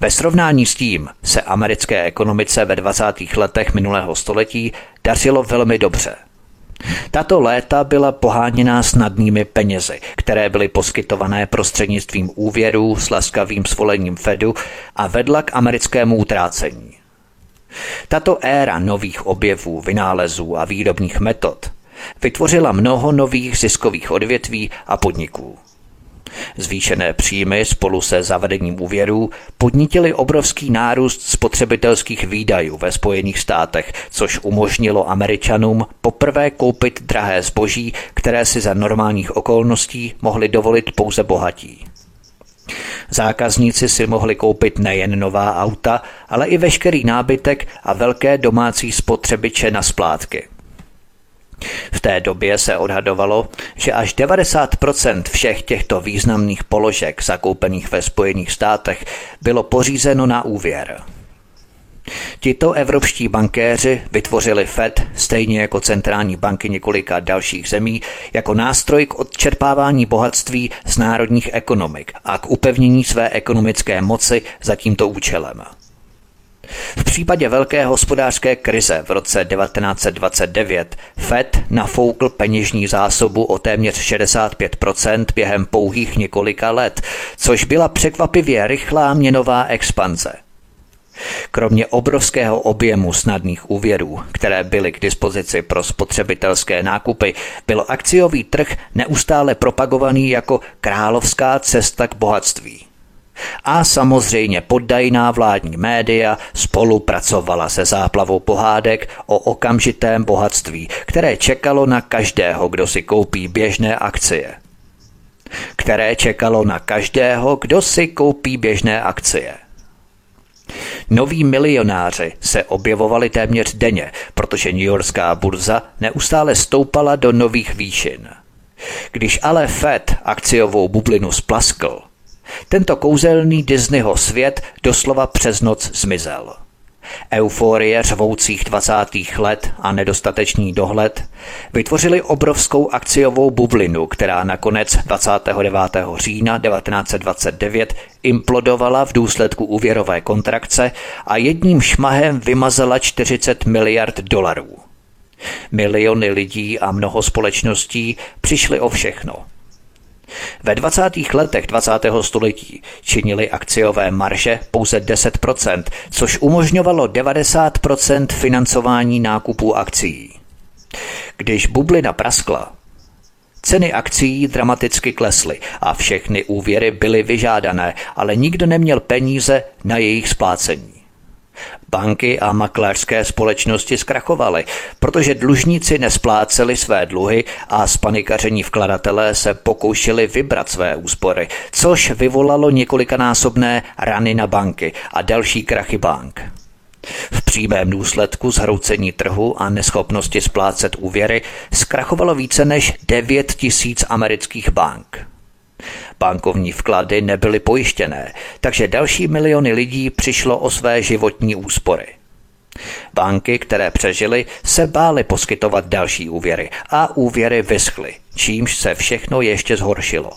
Ve srovnání s tím se americké ekonomice ve 20. letech minulého století dařilo velmi dobře – tato léta byla poháněná snadnými penězi, které byly poskytované prostřednictvím úvěrů s laskavým svolením Fedu a vedla k americkému utrácení. Tato éra nových objevů, vynálezů a výrobních metod vytvořila mnoho nových ziskových odvětví a podniků. Zvýšené příjmy spolu se zavedením úvěrů podnítily obrovský nárůst spotřebitelských výdajů ve Spojených státech, což umožnilo Američanům poprvé koupit drahé zboží, které si za normálních okolností mohli dovolit pouze bohatí. Zákazníci si mohli koupit nejen nová auta, ale i veškerý nábytek a velké domácí spotřebiče na splátky – v té době se odhadovalo, že až 90% všech těchto významných položek zakoupených ve Spojených státech bylo pořízeno na úvěr. Tito evropští bankéři vytvořili Fed, stejně jako centrální banky několika dalších zemí, jako nástroj k odčerpávání bohatství z národních ekonomik a k upevnění své ekonomické moci za tímto účelem. V případě velké hospodářské krize v roce 1929 Fed nafoukl peněžní zásobu o téměř 65% během pouhých několika let, což byla překvapivě rychlá měnová expanze. Kromě obrovského objemu snadných úvěrů, které byly k dispozici pro spotřebitelské nákupy, byl akciový trh neustále propagovaný jako královská cesta k bohatství. A samozřejmě poddajná vládní média spolupracovala se záplavou pohádek o okamžitém bohatství, které čekalo na každého, kdo si koupí běžné akcie. Které čekalo na každého, kdo si koupí běžné akcie. Noví milionáři se objevovali téměř denně, protože New Yorkská burza neustále stoupala do nových výšin. Když ale Fed akciovou bublinu splaskl, tento kouzelný Disneyho svět doslova přes noc zmizel. Euforie řvoucích 20. let a nedostatečný dohled vytvořili obrovskou akciovou bublinu, která nakonec 29. října 1929 implodovala v důsledku úvěrové kontrakce a jedním šmahem vymazala 40 miliard dolarů. Miliony lidí a mnoho společností přišly o všechno – ve 20. letech 20. století činily akciové marže pouze 10%, což umožňovalo 90% financování nákupů akcií. Když bublina praskla, Ceny akcií dramaticky klesly a všechny úvěry byly vyžádané, ale nikdo neměl peníze na jejich splácení. Banky a makléřské společnosti zkrachovaly, protože dlužníci nespláceli své dluhy a spanikaření vkladatelé se pokoušeli vybrat své úspory, což vyvolalo několikanásobné rany na banky a další krachy bank. V přímém důsledku zhroucení trhu a neschopnosti splácet úvěry zkrachovalo více než 9 tisíc amerických bank. Bankovní vklady nebyly pojištěné, takže další miliony lidí přišlo o své životní úspory. Banky, které přežily, se bály poskytovat další úvěry a úvěry vyschly, čímž se všechno ještě zhoršilo.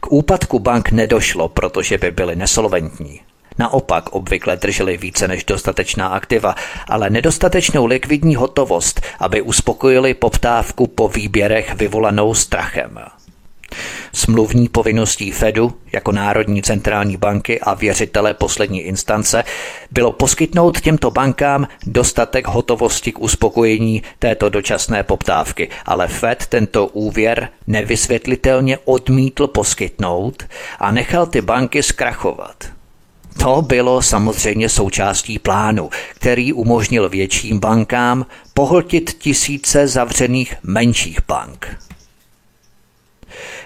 K úpadku bank nedošlo, protože by byly nesolventní. Naopak obvykle drželi více než dostatečná aktiva, ale nedostatečnou likvidní hotovost, aby uspokojili poptávku po výběrech vyvolanou strachem. Smluvní povinností Fedu jako Národní centrální banky a věřitele poslední instance bylo poskytnout těmto bankám dostatek hotovosti k uspokojení této dočasné poptávky, ale Fed tento úvěr nevysvětlitelně odmítl poskytnout a nechal ty banky zkrachovat. To bylo samozřejmě součástí plánu, který umožnil větším bankám pohltit tisíce zavřených menších bank.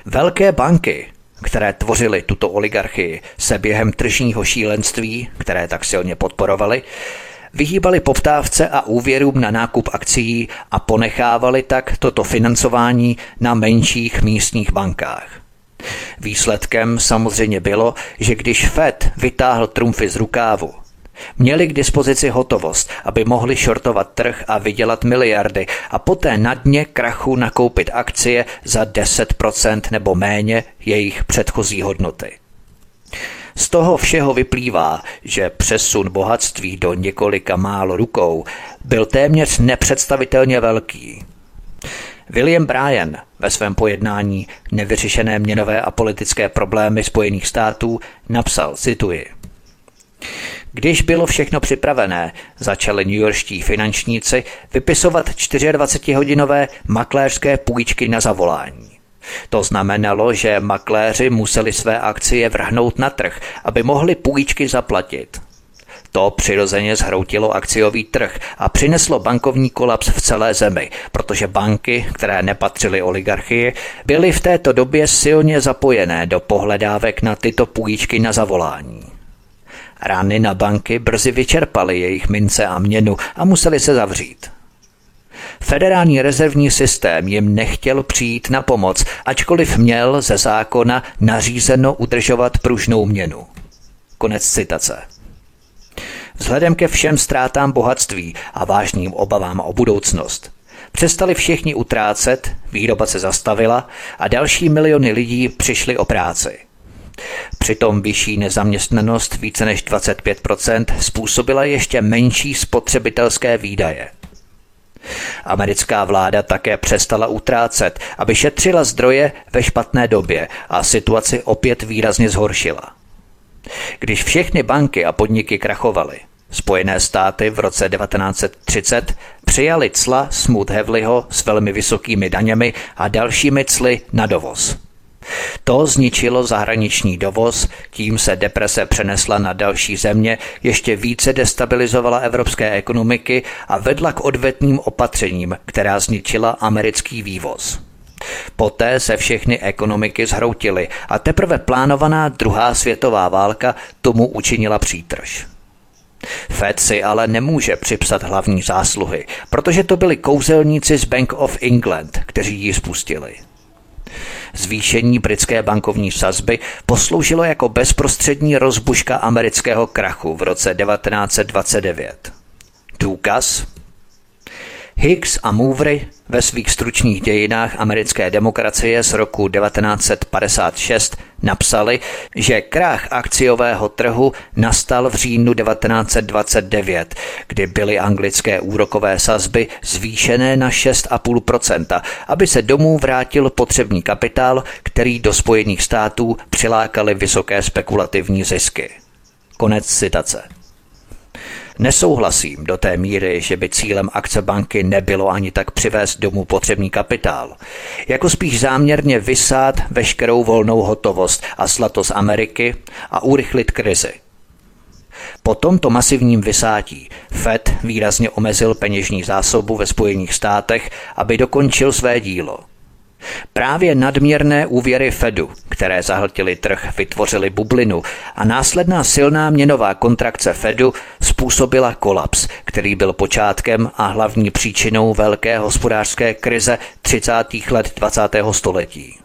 Velké banky, které tvořily tuto oligarchii, se během tržního šílenství, které tak silně podporovaly, vyhýbali poptávce a úvěrům na nákup akcií a ponechávali tak toto financování na menších místních bankách. Výsledkem samozřejmě bylo, že když Fed vytáhl trumfy z rukávu Měli k dispozici hotovost, aby mohli shortovat trh a vydělat miliardy a poté na dně krachu nakoupit akcie za 10% nebo méně jejich předchozí hodnoty. Z toho všeho vyplývá, že přesun bohatství do několika málo rukou byl téměř nepředstavitelně velký. William Bryan ve svém pojednání Nevyřešené měnové a politické problémy Spojených států napsal, cituji, když bylo všechno připravené, začali newyorští finančníci vypisovat 24-hodinové makléřské půjčky na zavolání. To znamenalo, že makléři museli své akcie vrhnout na trh, aby mohli půjčky zaplatit. To přirozeně zhroutilo akciový trh a přineslo bankovní kolaps v celé zemi, protože banky, které nepatřily oligarchii, byly v této době silně zapojené do pohledávek na tyto půjčky na zavolání. Rány na banky brzy vyčerpaly jejich mince a měnu a museli se zavřít. Federální rezervní systém jim nechtěl přijít na pomoc, ačkoliv měl ze zákona nařízeno udržovat pružnou měnu. Konec citace. Vzhledem ke všem ztrátám bohatství a vážným obavám o budoucnost, přestali všichni utrácet, výroba se zastavila a další miliony lidí přišli o práci. Přitom vyšší nezaměstnanost více než 25% způsobila ještě menší spotřebitelské výdaje. Americká vláda také přestala utrácet, aby šetřila zdroje ve špatné době a situaci opět výrazně zhoršila. Když všechny banky a podniky krachovaly, Spojené státy v roce 1930 přijali cla Smoot Hevliho s velmi vysokými daněmi a dalšími cly na dovoz. To zničilo zahraniční dovoz, tím se deprese přenesla na další země, ještě více destabilizovala evropské ekonomiky a vedla k odvetným opatřením, která zničila americký vývoz. Poté se všechny ekonomiky zhroutily a teprve plánovaná druhá světová válka tomu učinila přítrž. Fed si ale nemůže připsat hlavní zásluhy, protože to byli kouzelníci z Bank of England, kteří ji spustili. Zvýšení britské bankovní sazby posloužilo jako bezprostřední rozbuška amerického krachu v roce 1929. Důkaz? Hicks a Movery ve svých stručných dějinách americké demokracie z roku 1956 napsali, že krach akciového trhu nastal v říjnu 1929, kdy byly anglické úrokové sazby zvýšené na 6,5%, aby se domů vrátil potřebný kapitál, který do Spojených států přilákali vysoké spekulativní zisky. Konec citace. Nesouhlasím do té míry, že by cílem akce banky nebylo ani tak přivést domů potřebný kapitál, jako spíš záměrně vysát veškerou volnou hotovost a slato z Ameriky a urychlit krizi. Po tomto masivním vysátí Fed výrazně omezil peněžní zásobu ve Spojených státech, aby dokončil své dílo – Právě nadměrné úvěry Fedu, které zahltily trh, vytvořily bublinu a následná silná měnová kontrakce Fedu způsobila kolaps, který byl počátkem a hlavní příčinou velké hospodářské krize 30. let 20. století.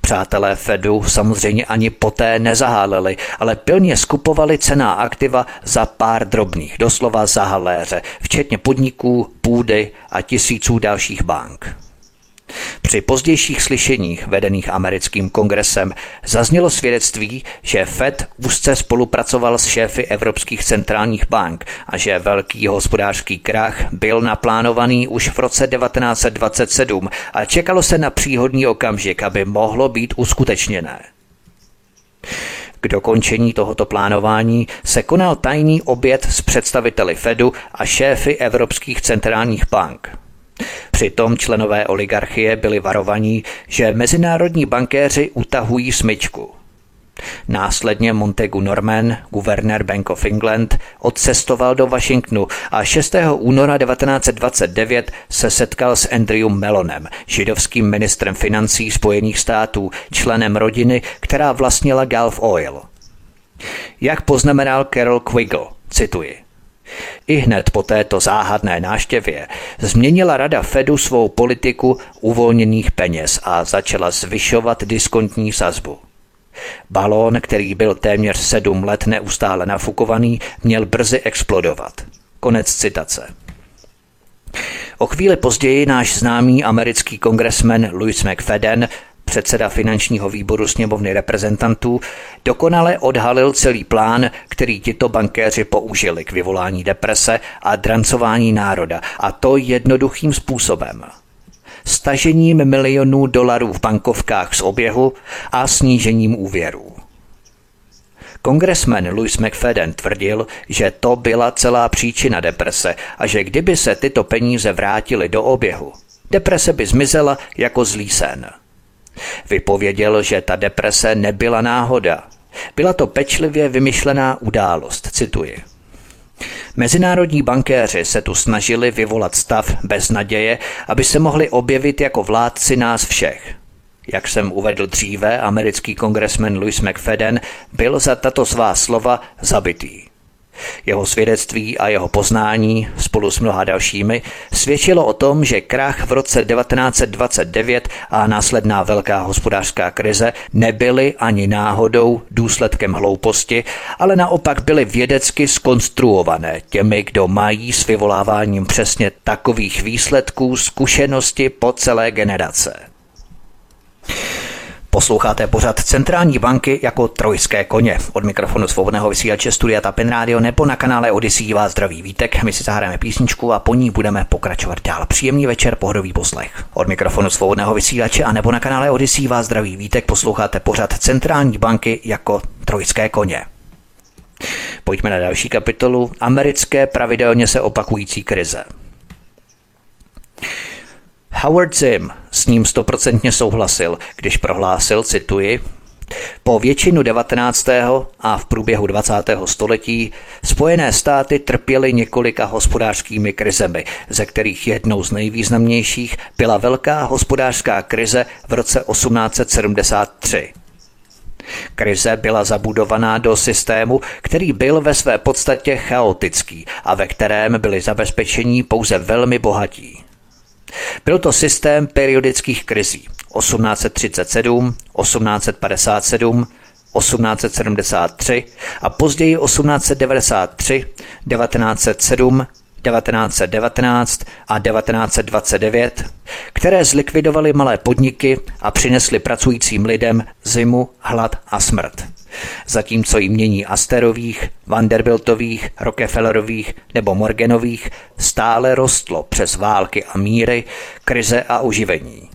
Přátelé Fedu samozřejmě ani poté nezaháleli, ale pilně skupovali cená aktiva za pár drobných, doslova za haléře, včetně podniků, půdy a tisíců dalších bank. Při pozdějších slyšeních vedených americkým kongresem zaznělo svědectví, že Fed úzce spolupracoval s šéfy evropských centrálních bank a že velký hospodářský krach byl naplánovaný už v roce 1927 a čekalo se na příhodný okamžik, aby mohlo být uskutečněné. K dokončení tohoto plánování se konal tajný oběd s představiteli Fedu a šéfy evropských centrálních bank. Přitom členové oligarchie byli varovaní, že mezinárodní bankéři utahují smyčku. Následně Montegu Norman, guvernér Bank of England, odcestoval do Washingtonu a 6. února 1929 se setkal s Andrew Melonem, židovským ministrem financí Spojených států, členem rodiny, která vlastnila Gulf Oil. Jak poznamenal Carol Quiggle, cituji, i hned po této záhadné náštěvě změnila Rada Fedu svou politiku uvolněných peněz a začala zvyšovat diskontní sazbu. Balón, který byl téměř sedm let neustále nafukovaný, měl brzy explodovat. Konec citace. O chvíli později náš známý americký kongresmen Louis McFadden předseda finančního výboru sněmovny reprezentantů, dokonale odhalil celý plán, který tito bankéři použili k vyvolání deprese a drancování národa, a to jednoduchým způsobem. Stažením milionů dolarů v bankovkách z oběhu a snížením úvěrů. Kongresmen Louis McFadden tvrdil, že to byla celá příčina deprese a že kdyby se tyto peníze vrátily do oběhu, deprese by zmizela jako zlý sen. Vypověděl, že ta deprese nebyla náhoda. Byla to pečlivě vymyšlená událost, cituji. Mezinárodní bankéři se tu snažili vyvolat stav bez naděje, aby se mohli objevit jako vládci nás všech. Jak jsem uvedl dříve, americký kongresmen Louis McFadden byl za tato svá slova zabitý. Jeho svědectví a jeho poznání spolu s mnoha dalšími svědčilo o tom, že krach v roce 1929 a následná velká hospodářská krize nebyly ani náhodou důsledkem hlouposti, ale naopak byly vědecky skonstruované těmi, kdo mají s vyvoláváním přesně takových výsledků zkušenosti po celé generace. Posloucháte pořad Centrální banky jako trojské koně. Od mikrofonu svobodného vysílače Studia Tapin Radio nebo na kanále Odyssey vás zdraví vítek. My si zahrajeme písničku a po ní budeme pokračovat dál. Příjemný večer, pohodový poslech. Od mikrofonu svobodného vysílače a nebo na kanále Odyssey vás zdraví vítek. Posloucháte pořad Centrální banky jako trojské koně. Pojďme na další kapitolu. Americké pravidelně se opakující krize. Howard Zim s ním stoprocentně souhlasil, když prohlásil, cituji, po většinu 19. a v průběhu 20. století Spojené státy trpěly několika hospodářskými krizemi, ze kterých jednou z nejvýznamnějších byla velká hospodářská krize v roce 1873. Krize byla zabudovaná do systému, který byl ve své podstatě chaotický a ve kterém byli zabezpečení pouze velmi bohatí. Byl to systém periodických krizí. 1837, 1857, 1873 a později 1893, 1907, 1919 a 1929, které zlikvidovaly malé podniky a přinesly pracujícím lidem zimu, hlad a smrt zatímco mění Asterových, Vanderbiltových, Rockefellerových nebo Morganových stále rostlo přes války a míry, krize a oživení.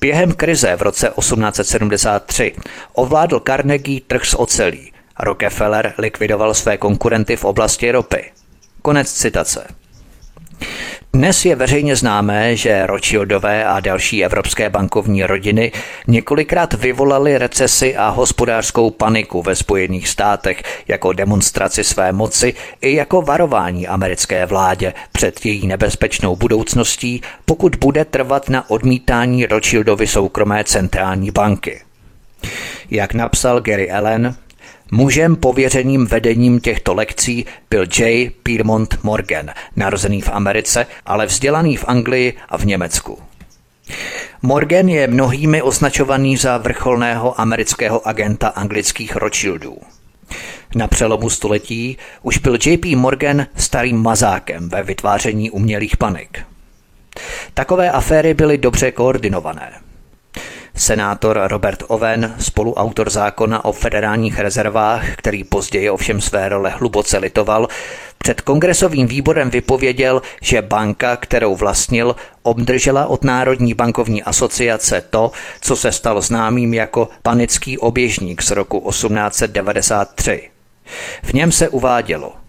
Během krize v roce 1873 ovládl Carnegie trh s ocelí. Rockefeller likvidoval své konkurenty v oblasti ropy. Konec citace. Dnes je veřejně známé, že Rothschildové a další evropské bankovní rodiny několikrát vyvolali recesi a hospodářskou paniku ve Spojených státech jako demonstraci své moci i jako varování americké vládě před její nebezpečnou budoucností, pokud bude trvat na odmítání Rothschildovy soukromé centrální banky. Jak napsal Gary Allen, Mužem pověřeným vedením těchto lekcí byl J. Piermont Morgan, narozený v Americe, ale vzdělaný v Anglii a v Německu. Morgan je mnohými označovaný za vrcholného amerického agenta anglických Rothschildů. Na přelomu století už byl JP Morgan starým mazákem ve vytváření umělých panik. Takové aféry byly dobře koordinované. Senátor Robert Owen, spoluautor zákona o federálních rezervách, který později ovšem své role hluboce litoval, před kongresovým výborem vypověděl, že banka, kterou vlastnil, obdržela od Národní bankovní asociace to, co se stalo známým jako panický oběžník z roku 1893. V něm se uvádělo –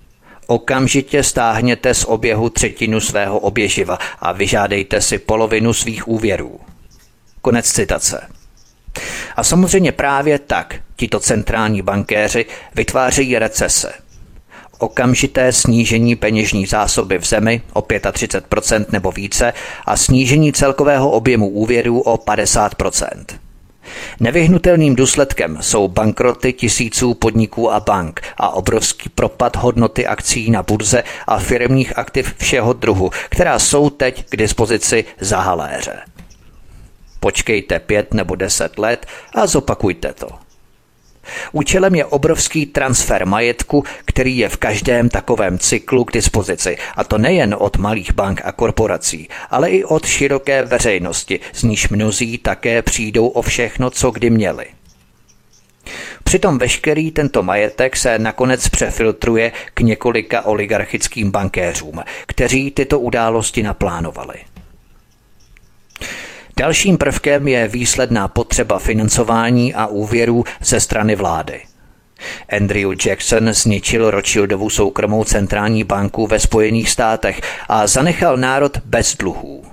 Okamžitě stáhněte z oběhu třetinu svého oběživa a vyžádejte si polovinu svých úvěrů. Konec citace. A samozřejmě právě tak tito centrální bankéři vytvářejí recese. Okamžité snížení peněžní zásoby v zemi o 35% nebo více a snížení celkového objemu úvěrů o 50%. Nevyhnutelným důsledkem jsou bankroty tisíců podniků a bank a obrovský propad hodnoty akcí na burze a firmních aktiv všeho druhu, která jsou teď k dispozici za haléře. Počkejte pět nebo deset let a zopakujte to. Účelem je obrovský transfer majetku, který je v každém takovém cyklu k dispozici, a to nejen od malých bank a korporací, ale i od široké veřejnosti, z níž mnozí také přijdou o všechno, co kdy měli. Přitom veškerý tento majetek se nakonec přefiltruje k několika oligarchickým bankéřům, kteří tyto události naplánovali. Dalším prvkem je výsledná potřeba financování a úvěrů ze strany vlády. Andrew Jackson zničil Rothschildovu soukromou centrální banku ve Spojených státech a zanechal národ bez dluhů.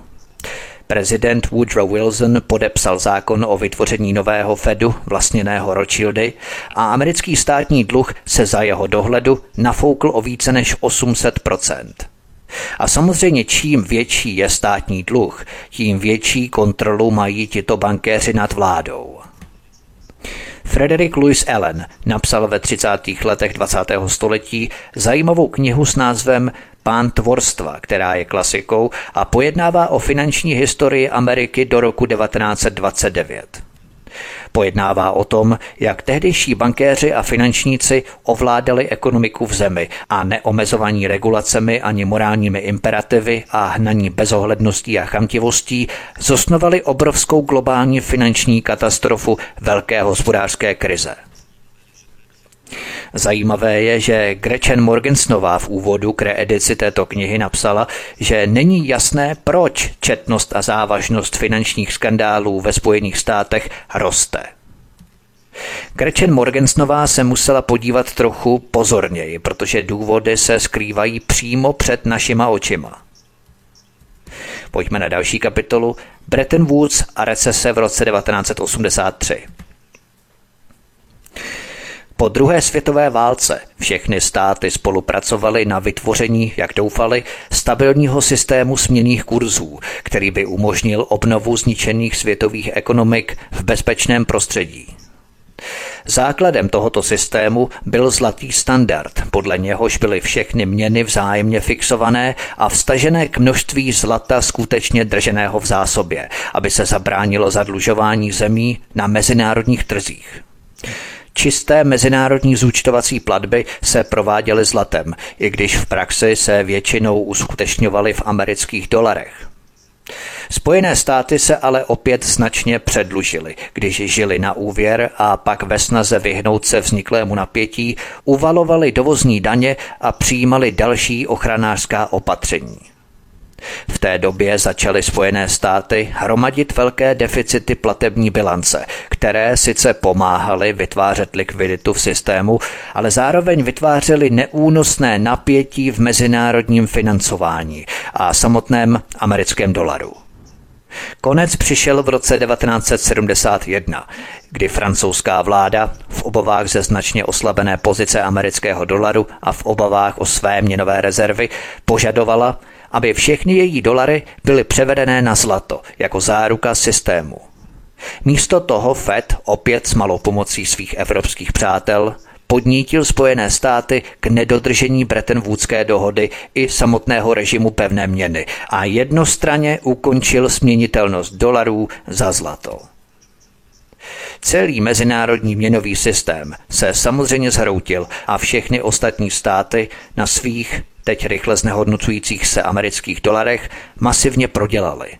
Prezident Woodrow Wilson podepsal zákon o vytvoření nového Fedu, vlastněného Rothschildy, a americký státní dluh se za jeho dohledu nafoukl o více než 800 a samozřejmě čím větší je státní dluh, tím větší kontrolu mají tito bankéři nad vládou. Frederick Louis Allen napsal ve 30. letech 20. století zajímavou knihu s názvem Pán tvorstva, která je klasikou a pojednává o finanční historii Ameriky do roku 1929. Pojednává o tom, jak tehdejší bankéři a finančníci ovládali ekonomiku v zemi a neomezovaní regulacemi ani morálními imperativy a hnaní bezohledností a chamtivostí zosnovali obrovskou globální finanční katastrofu velké hospodářské krize. Zajímavé je, že Gretchen Morgensnová v úvodu k reedici této knihy napsala, že není jasné, proč četnost a závažnost finančních skandálů ve Spojených státech roste. Gretchen Morgensnová se musela podívat trochu pozorněji, protože důvody se skrývají přímo před našima očima. Pojďme na další kapitolu. Bretton Woods a recese v roce 1983. Po druhé světové válce všechny státy spolupracovaly na vytvoření, jak doufali, stabilního systému směných kurzů, který by umožnil obnovu zničených světových ekonomik v bezpečném prostředí. Základem tohoto systému byl zlatý standard, podle něhož byly všechny měny vzájemně fixované a vstažené k množství zlata skutečně drženého v zásobě, aby se zabránilo zadlužování zemí na mezinárodních trzích. Čisté mezinárodní zúčtovací platby se prováděly zlatem, i když v praxi se většinou uskutečňovaly v amerických dolarech. Spojené státy se ale opět značně předlužily, když žili na úvěr a pak ve snaze vyhnout se vzniklému napětí uvalovali dovozní daně a přijímali další ochranářská opatření. V té době začaly Spojené státy hromadit velké deficity platební bilance, které sice pomáhaly vytvářet likviditu v systému, ale zároveň vytvářely neúnosné napětí v mezinárodním financování a samotném americkém dolaru. Konec přišel v roce 1971, kdy francouzská vláda v obavách ze značně oslabené pozice amerického dolaru a v obavách o své měnové rezervy požadovala, aby všechny její dolary byly převedené na zlato jako záruka systému. Místo toho Fed opět s malou pomocí svých evropských přátel podnítil Spojené státy k nedodržení Bretton Woodské dohody i samotného režimu pevné měny a jednostranně ukončil směnitelnost dolarů za zlato. Celý mezinárodní měnový systém se samozřejmě zhroutil a všechny ostatní státy na svých, teď rychle znehodnocujících se amerických dolarech, masivně prodělali.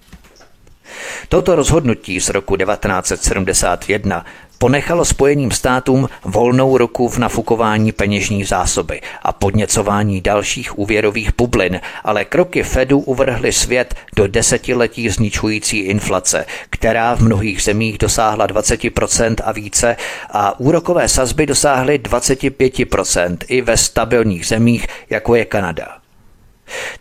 Toto rozhodnutí z roku 1971 ponechalo Spojeným státům volnou ruku v nafukování peněžní zásoby a podněcování dalších úvěrových bublin, ale kroky Fedu uvrhly svět do desetiletí zničující inflace, která v mnohých zemích dosáhla 20% a více a úrokové sazby dosáhly 25% i ve stabilních zemích, jako je Kanada.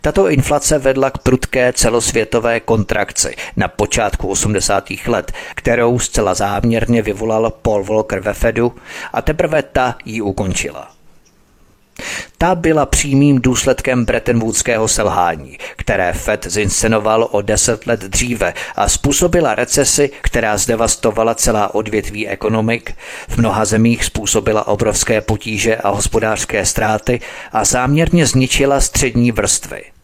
Tato inflace vedla k prudké celosvětové kontrakci na počátku 80. let, kterou zcela záměrně vyvolal Paul Volcker ve Fedu a teprve ta ji ukončila. Ta byla přímým důsledkem Bretton Woodského selhání, které Fed zinscenoval o deset let dříve a způsobila recesi, která zdevastovala celá odvětví ekonomik, v mnoha zemích způsobila obrovské potíže a hospodářské ztráty a záměrně zničila střední vrstvy.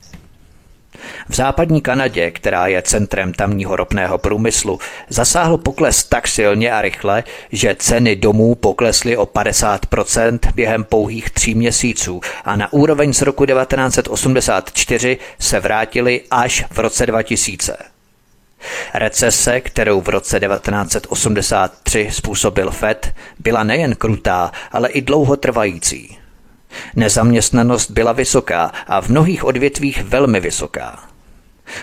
V západní Kanadě, která je centrem tamního ropného průmyslu, zasáhl pokles tak silně a rychle, že ceny domů poklesly o 50% během pouhých tří měsíců a na úroveň z roku 1984 se vrátily až v roce 2000. Recese, kterou v roce 1983 způsobil Fed, byla nejen krutá, ale i dlouhotrvající. Nezaměstnanost byla vysoká a v mnohých odvětvích velmi vysoká.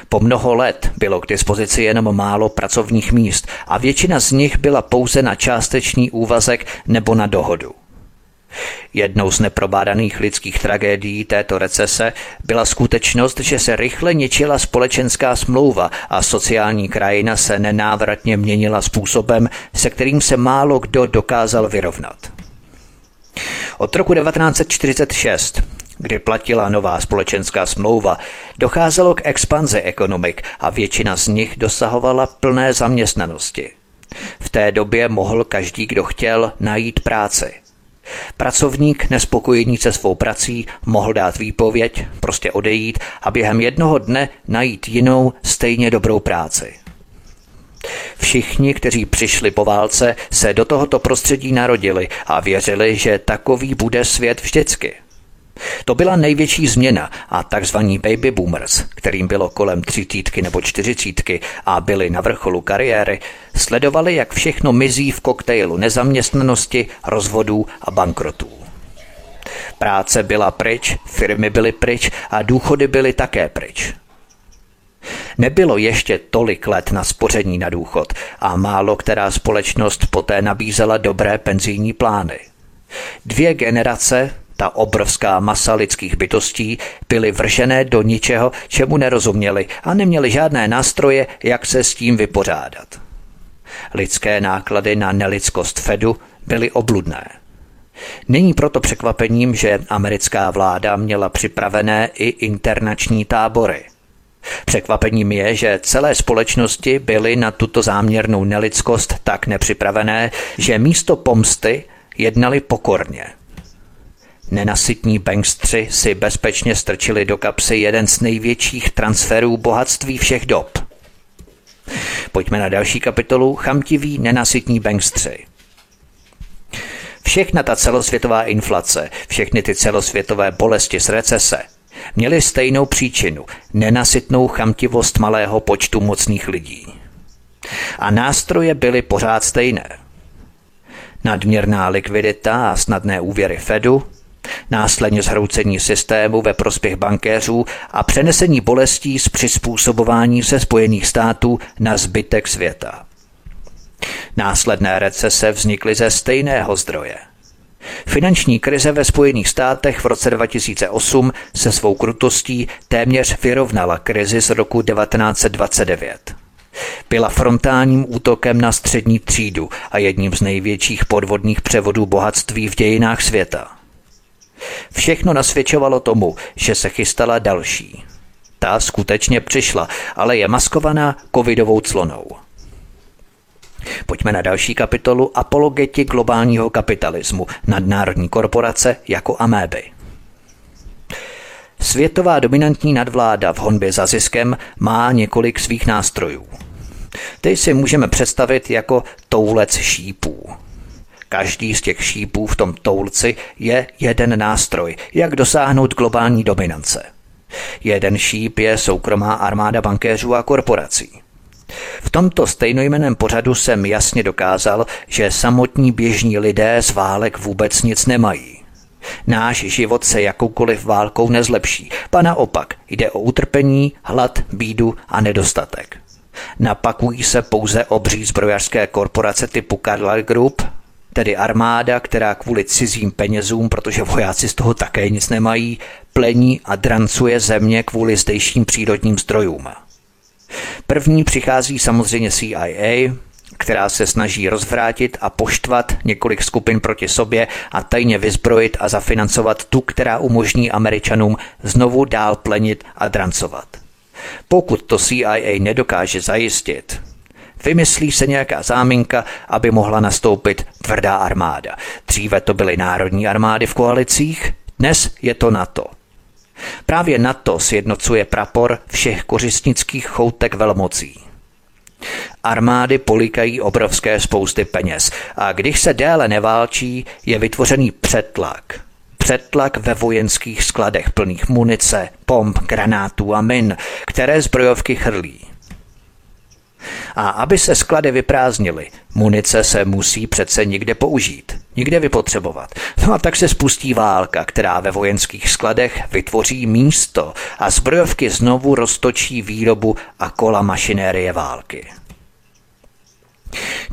Po mnoho let bylo k dispozici jenom málo pracovních míst a většina z nich byla pouze na částečný úvazek nebo na dohodu. Jednou z neprobádaných lidských tragédií této recese byla skutečnost, že se rychle ničila společenská smlouva a sociální krajina se nenávratně měnila způsobem, se kterým se málo kdo dokázal vyrovnat. Od roku 1946 kdy platila nová společenská smlouva, docházelo k expanzi ekonomik a většina z nich dosahovala plné zaměstnanosti. V té době mohl každý, kdo chtěl, najít práci. Pracovník nespokojený se svou prací mohl dát výpověď, prostě odejít a během jednoho dne najít jinou stejně dobrou práci. Všichni, kteří přišli po válce, se do tohoto prostředí narodili a věřili, že takový bude svět vždycky – to byla největší změna a takzvaní baby boomers, kterým bylo kolem třicítky nebo čtyřicítky a byli na vrcholu kariéry, sledovali, jak všechno mizí v koktejlu nezaměstnanosti, rozvodů a bankrotů. Práce byla pryč, firmy byly pryč a důchody byly také pryč. Nebylo ještě tolik let na spoření na důchod a málo která společnost poté nabízela dobré penzijní plány. Dvě generace, ta obrovská masa lidských bytostí byly vržené do ničeho, čemu nerozuměli a neměli žádné nástroje, jak se s tím vypořádat. Lidské náklady na nelidskost Fedu byly obludné. Není proto překvapením, že americká vláda měla připravené i internační tábory. Překvapením je, že celé společnosti byly na tuto záměrnou nelidskost tak nepřipravené, že místo pomsty jednali pokorně – Nenasytní bankstři si bezpečně strčili do kapsy jeden z největších transferů bohatství všech dob. Pojďme na další kapitolu Chamtiví nenasytní bankstři. Všechna ta celosvětová inflace, všechny ty celosvětové bolesti z recese, měly stejnou příčinu – nenasytnou chamtivost malého počtu mocných lidí. A nástroje byly pořád stejné. Nadměrná likvidita a snadné úvěry Fedu – následně zhroucení systému ve prospěch bankéřů a přenesení bolestí z přizpůsobování se Spojených států na zbytek světa. Následné recese vznikly ze stejného zdroje. Finanční krize ve Spojených státech v roce 2008 se svou krutostí téměř vyrovnala krizi z roku 1929 byla frontálním útokem na střední třídu a jedním z největších podvodných převodů bohatství v dějinách světa. Všechno nasvědčovalo tomu, že se chystala další. Ta skutečně přišla, ale je maskovaná covidovou clonou. Pojďme na další kapitolu Apologeti globálního kapitalismu, nadnárodní korporace jako améby. Světová dominantní nadvláda v honbě za ziskem má několik svých nástrojů. Ty si můžeme představit jako toulec šípů. Každý z těch šípů v tom toulci je jeden nástroj, jak dosáhnout globální dominance. Jeden šíp je soukromá armáda bankéřů a korporací. V tomto stejnojmeném pořadu jsem jasně dokázal, že samotní běžní lidé z válek vůbec nic nemají. Náš život se jakoukoliv válkou nezlepší, pa naopak jde o utrpení, hlad, bídu a nedostatek. Napakují se pouze obří zbrojařské korporace typu Carlyle Group, tedy armáda, která kvůli cizím penězům, protože vojáci z toho také nic nemají, plení a drancuje země kvůli zdejším přírodním zdrojům. První přichází samozřejmě CIA, která se snaží rozvrátit a poštvat několik skupin proti sobě a tajně vyzbrojit a zafinancovat tu, která umožní Američanům znovu dál plenit a drancovat. Pokud to CIA nedokáže zajistit, vymyslí se nějaká záminka, aby mohla nastoupit tvrdá armáda. Dříve to byly národní armády v koalicích, dnes je to NATO. Právě NATO sjednocuje prapor všech kořistnických choutek velmocí. Armády polikají obrovské spousty peněz a když se déle neválčí, je vytvořený přetlak. Přetlak ve vojenských skladech plných munice, pomp, granátů a min, které zbrojovky chrlí. A aby se sklady vyprázdnily, munice se musí přece někde použít, někde vypotřebovat. No a tak se spustí válka, která ve vojenských skladech vytvoří místo a zbrojovky znovu roztočí výrobu a kola mašinérie války.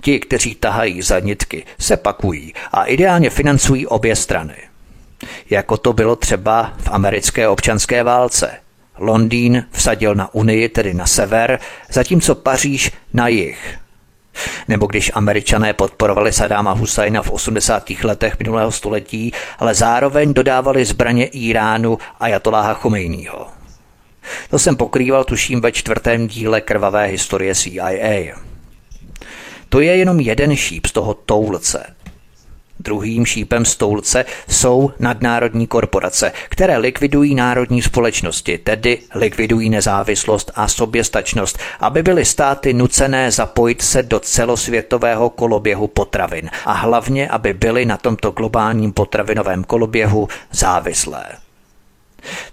Ti, kteří tahají za nitky, se pakují a ideálně financují obě strany. Jako to bylo třeba v americké občanské válce – Londýn vsadil na Unii, tedy na sever, zatímco Paříž na jih. Nebo když američané podporovali Sadáma Husajna v 80. letech minulého století, ale zároveň dodávali zbraně Iránu a Jatoláha Chomejního. To jsem pokrýval tuším ve čtvrtém díle krvavé historie CIA. To je jenom jeden šíp z toho toulce, Druhým šípem stolce jsou nadnárodní korporace, které likvidují národní společnosti, tedy likvidují nezávislost a soběstačnost, aby byly státy nucené zapojit se do celosvětového koloběhu potravin a hlavně, aby byly na tomto globálním potravinovém koloběhu závislé.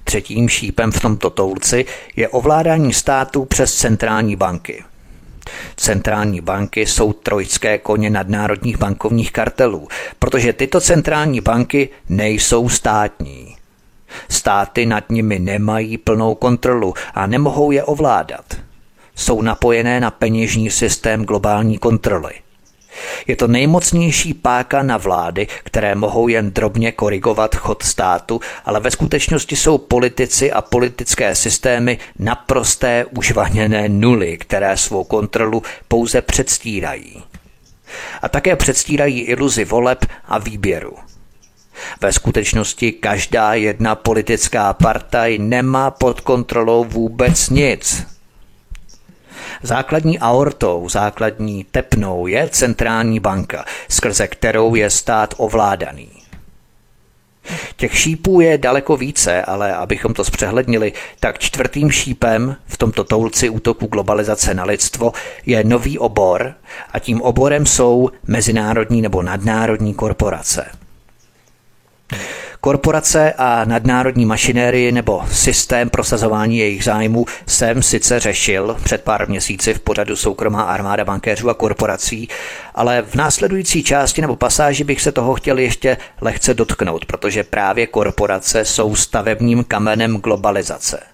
Třetím šípem v tomto toulci je ovládání států přes centrální banky – Centrální banky jsou trojské koně nadnárodních bankovních kartelů, protože tyto centrální banky nejsou státní. Státy nad nimi nemají plnou kontrolu a nemohou je ovládat. Jsou napojené na peněžní systém globální kontroly. Je to nejmocnější páka na vlády, které mohou jen drobně korigovat chod státu, ale ve skutečnosti jsou politici a politické systémy naprosté užvaněné nuly, které svou kontrolu pouze předstírají. A také předstírají iluzi voleb a výběru. Ve skutečnosti každá jedna politická partaj nemá pod kontrolou vůbec nic. Základní aortou, základní tepnou je centrální banka, skrze kterou je stát ovládaný. Těch šípů je daleko více, ale abychom to zpřehlednili, tak čtvrtým šípem v tomto toulci útoku globalizace na lidstvo je nový obor a tím oborem jsou mezinárodní nebo nadnárodní korporace. Korporace a nadnárodní mašinérie nebo systém prosazování jejich zájmů jsem sice řešil před pár měsíci v pořadu soukromá armáda bankéřů a korporací, ale v následující části nebo pasáži bych se toho chtěl ještě lehce dotknout, protože právě korporace jsou stavebním kamenem globalizace.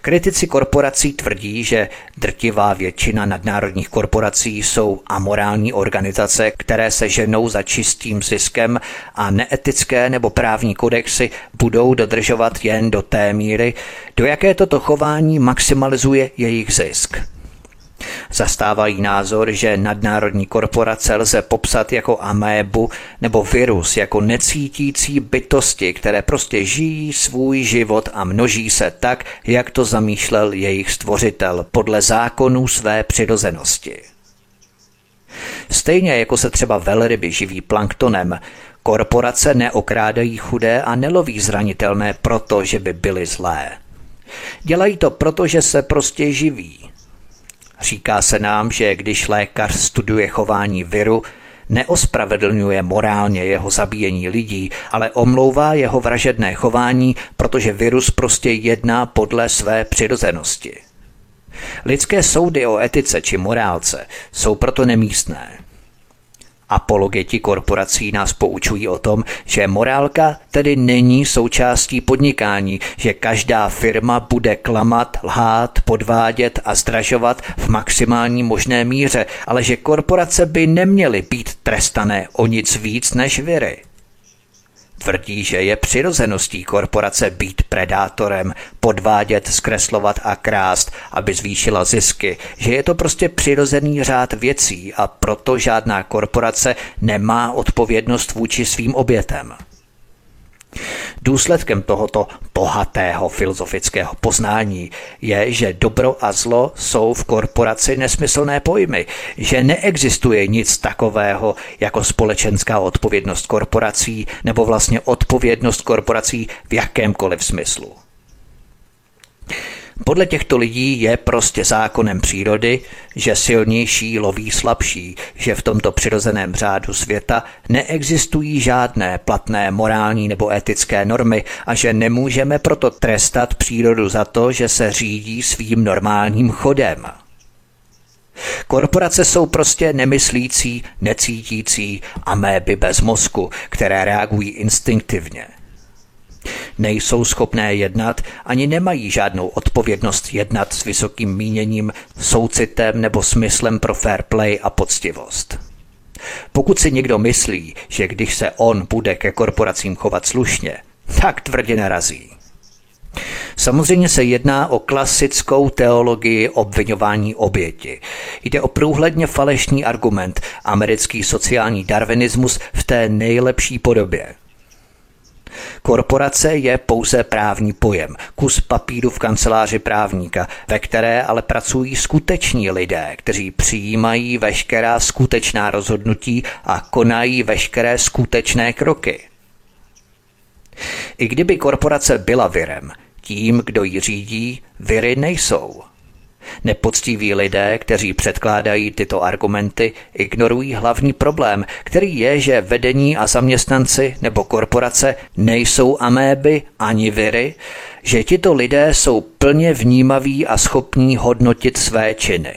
Kritici korporací tvrdí, že drtivá většina nadnárodních korporací jsou amorální organizace, které se ženou za čistým ziskem a neetické nebo právní kodexy budou dodržovat jen do té míry, do jaké toto chování maximalizuje jejich zisk. Zastávají názor, že nadnárodní korporace lze popsat jako amébu nebo virus, jako necítící bytosti, které prostě žijí svůj život a množí se tak, jak to zamýšlel jejich stvořitel podle zákonů své přirozenosti. Stejně jako se třeba velryby živí planktonem, korporace neokrádají chudé a neloví zranitelné proto, že by byly zlé. Dělají to proto, že se prostě živí. Říká se nám, že když lékař studuje chování viru, neospravedlňuje morálně jeho zabíjení lidí, ale omlouvá jeho vražedné chování, protože virus prostě jedná podle své přirozenosti. Lidské soudy o etice či morálce jsou proto nemístné. Apologeti korporací nás poučují o tom, že morálka tedy není součástí podnikání, že každá firma bude klamat, lhát, podvádět a zdražovat v maximální možné míře, ale že korporace by neměly být trestané o nic víc než viry. Tvrdí, že je přirozeností korporace být predátorem, podvádět, zkreslovat a krást, aby zvýšila zisky, že je to prostě přirozený řád věcí a proto žádná korporace nemá odpovědnost vůči svým obětem. Důsledkem tohoto bohatého filozofického poznání je, že dobro a zlo jsou v korporaci nesmyslné pojmy, že neexistuje nic takového jako společenská odpovědnost korporací nebo vlastně odpovědnost korporací v jakémkoliv smyslu. Podle těchto lidí je prostě zákonem přírody, že silnější loví slabší, že v tomto přirozeném řádu světa neexistují žádné platné morální nebo etické normy a že nemůžeme proto trestat přírodu za to, že se řídí svým normálním chodem. Korporace jsou prostě nemyslící, necítící améby bez mozku, které reagují instinktivně – nejsou schopné jednat ani nemají žádnou odpovědnost jednat s vysokým míněním, soucitem nebo smyslem pro fair play a poctivost. Pokud si někdo myslí, že když se on bude ke korporacím chovat slušně, tak tvrdě narazí. Samozřejmě se jedná o klasickou teologii obvinování oběti. Jde o průhledně falešný argument, americký sociální darwinismus v té nejlepší podobě. Korporace je pouze právní pojem, kus papíru v kanceláři právníka, ve které ale pracují skuteční lidé, kteří přijímají veškerá skutečná rozhodnutí a konají veškeré skutečné kroky. I kdyby korporace byla virem, tím, kdo ji řídí, viry nejsou. Nepoctiví lidé, kteří předkládají tyto argumenty, ignorují hlavní problém, který je, že vedení a zaměstnanci nebo korporace nejsou améby ani viry, že tito lidé jsou plně vnímaví a schopní hodnotit své činy.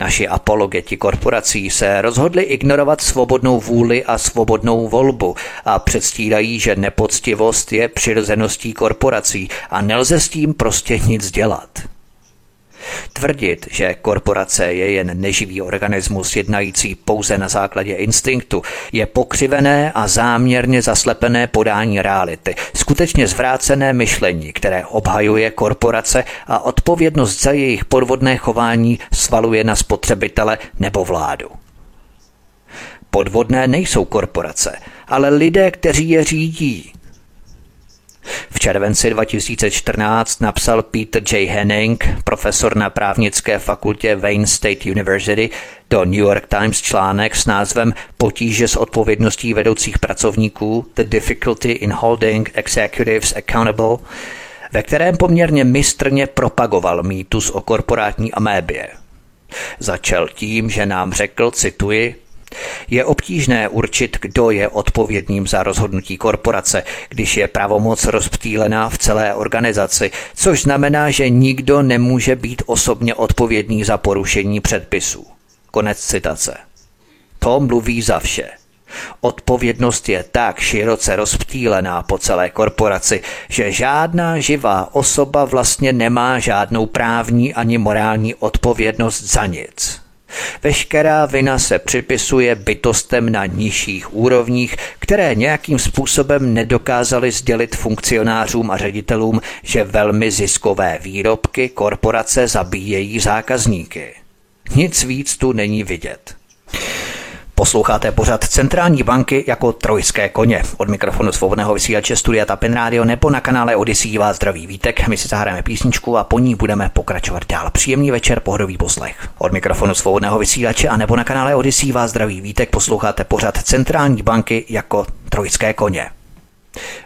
Naši apologeti korporací se rozhodli ignorovat svobodnou vůli a svobodnou volbu a předstírají, že nepoctivost je přirozeností korporací a nelze s tím prostě nic dělat. Tvrdit, že korporace je jen neživý organismus jednající pouze na základě instinktu, je pokřivené a záměrně zaslepené podání reality, skutečně zvrácené myšlení, které obhajuje korporace a odpovědnost za jejich podvodné chování svaluje na spotřebitele nebo vládu. Podvodné nejsou korporace, ale lidé, kteří je řídí, v červenci 2014 napsal Peter J. Henning, profesor na právnické fakultě Wayne State University, do New York Times článek s názvem Potíže s odpovědností vedoucích pracovníků The Difficulty in Holding Executives Accountable, ve kterém poměrně mistrně propagoval mýtus o korporátní amébě. Začal tím, že nám řekl, cituji, je obtížné určit, kdo je odpovědným za rozhodnutí korporace, když je pravomoc rozptýlená v celé organizaci, což znamená, že nikdo nemůže být osobně odpovědný za porušení předpisů. Konec citace. To mluví za vše. Odpovědnost je tak široce rozptýlená po celé korporaci, že žádná živá osoba vlastně nemá žádnou právní ani morální odpovědnost za nic. Veškerá vina se připisuje bytostem na nižších úrovních, které nějakým způsobem nedokázali sdělit funkcionářům a ředitelům, že velmi ziskové výrobky korporace zabíjejí zákazníky. Nic víc tu není vidět. Posloucháte pořad Centrální banky jako trojské koně. Od mikrofonu svobodného vysílače Studia Tapin Radio nebo na kanále Odyssey vás zdraví vítek. My si zahrajeme písničku a po ní budeme pokračovat dál. Příjemný večer, pohodový poslech. Od mikrofonu svobodného vysílače a nebo na kanále Odyssey vás zdraví vítek. Posloucháte pořad Centrální banky jako trojské koně.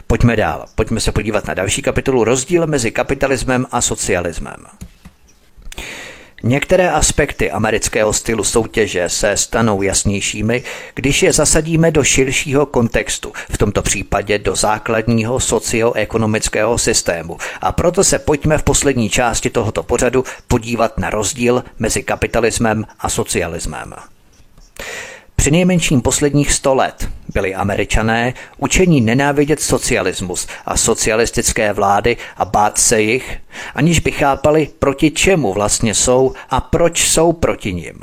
Pojďme dál. Pojďme se podívat na další kapitolu rozdíl mezi kapitalismem a socialismem. Některé aspekty amerického stylu soutěže se stanou jasnějšími, když je zasadíme do širšího kontextu, v tomto případě do základního socioekonomického systému. A proto se pojďme v poslední části tohoto pořadu podívat na rozdíl mezi kapitalismem a socialismem. Při nejmenším posledních sto let byli američané učení nenávidět socialismus a socialistické vlády a bát se jich, aniž by chápali, proti čemu vlastně jsou a proč jsou proti nim.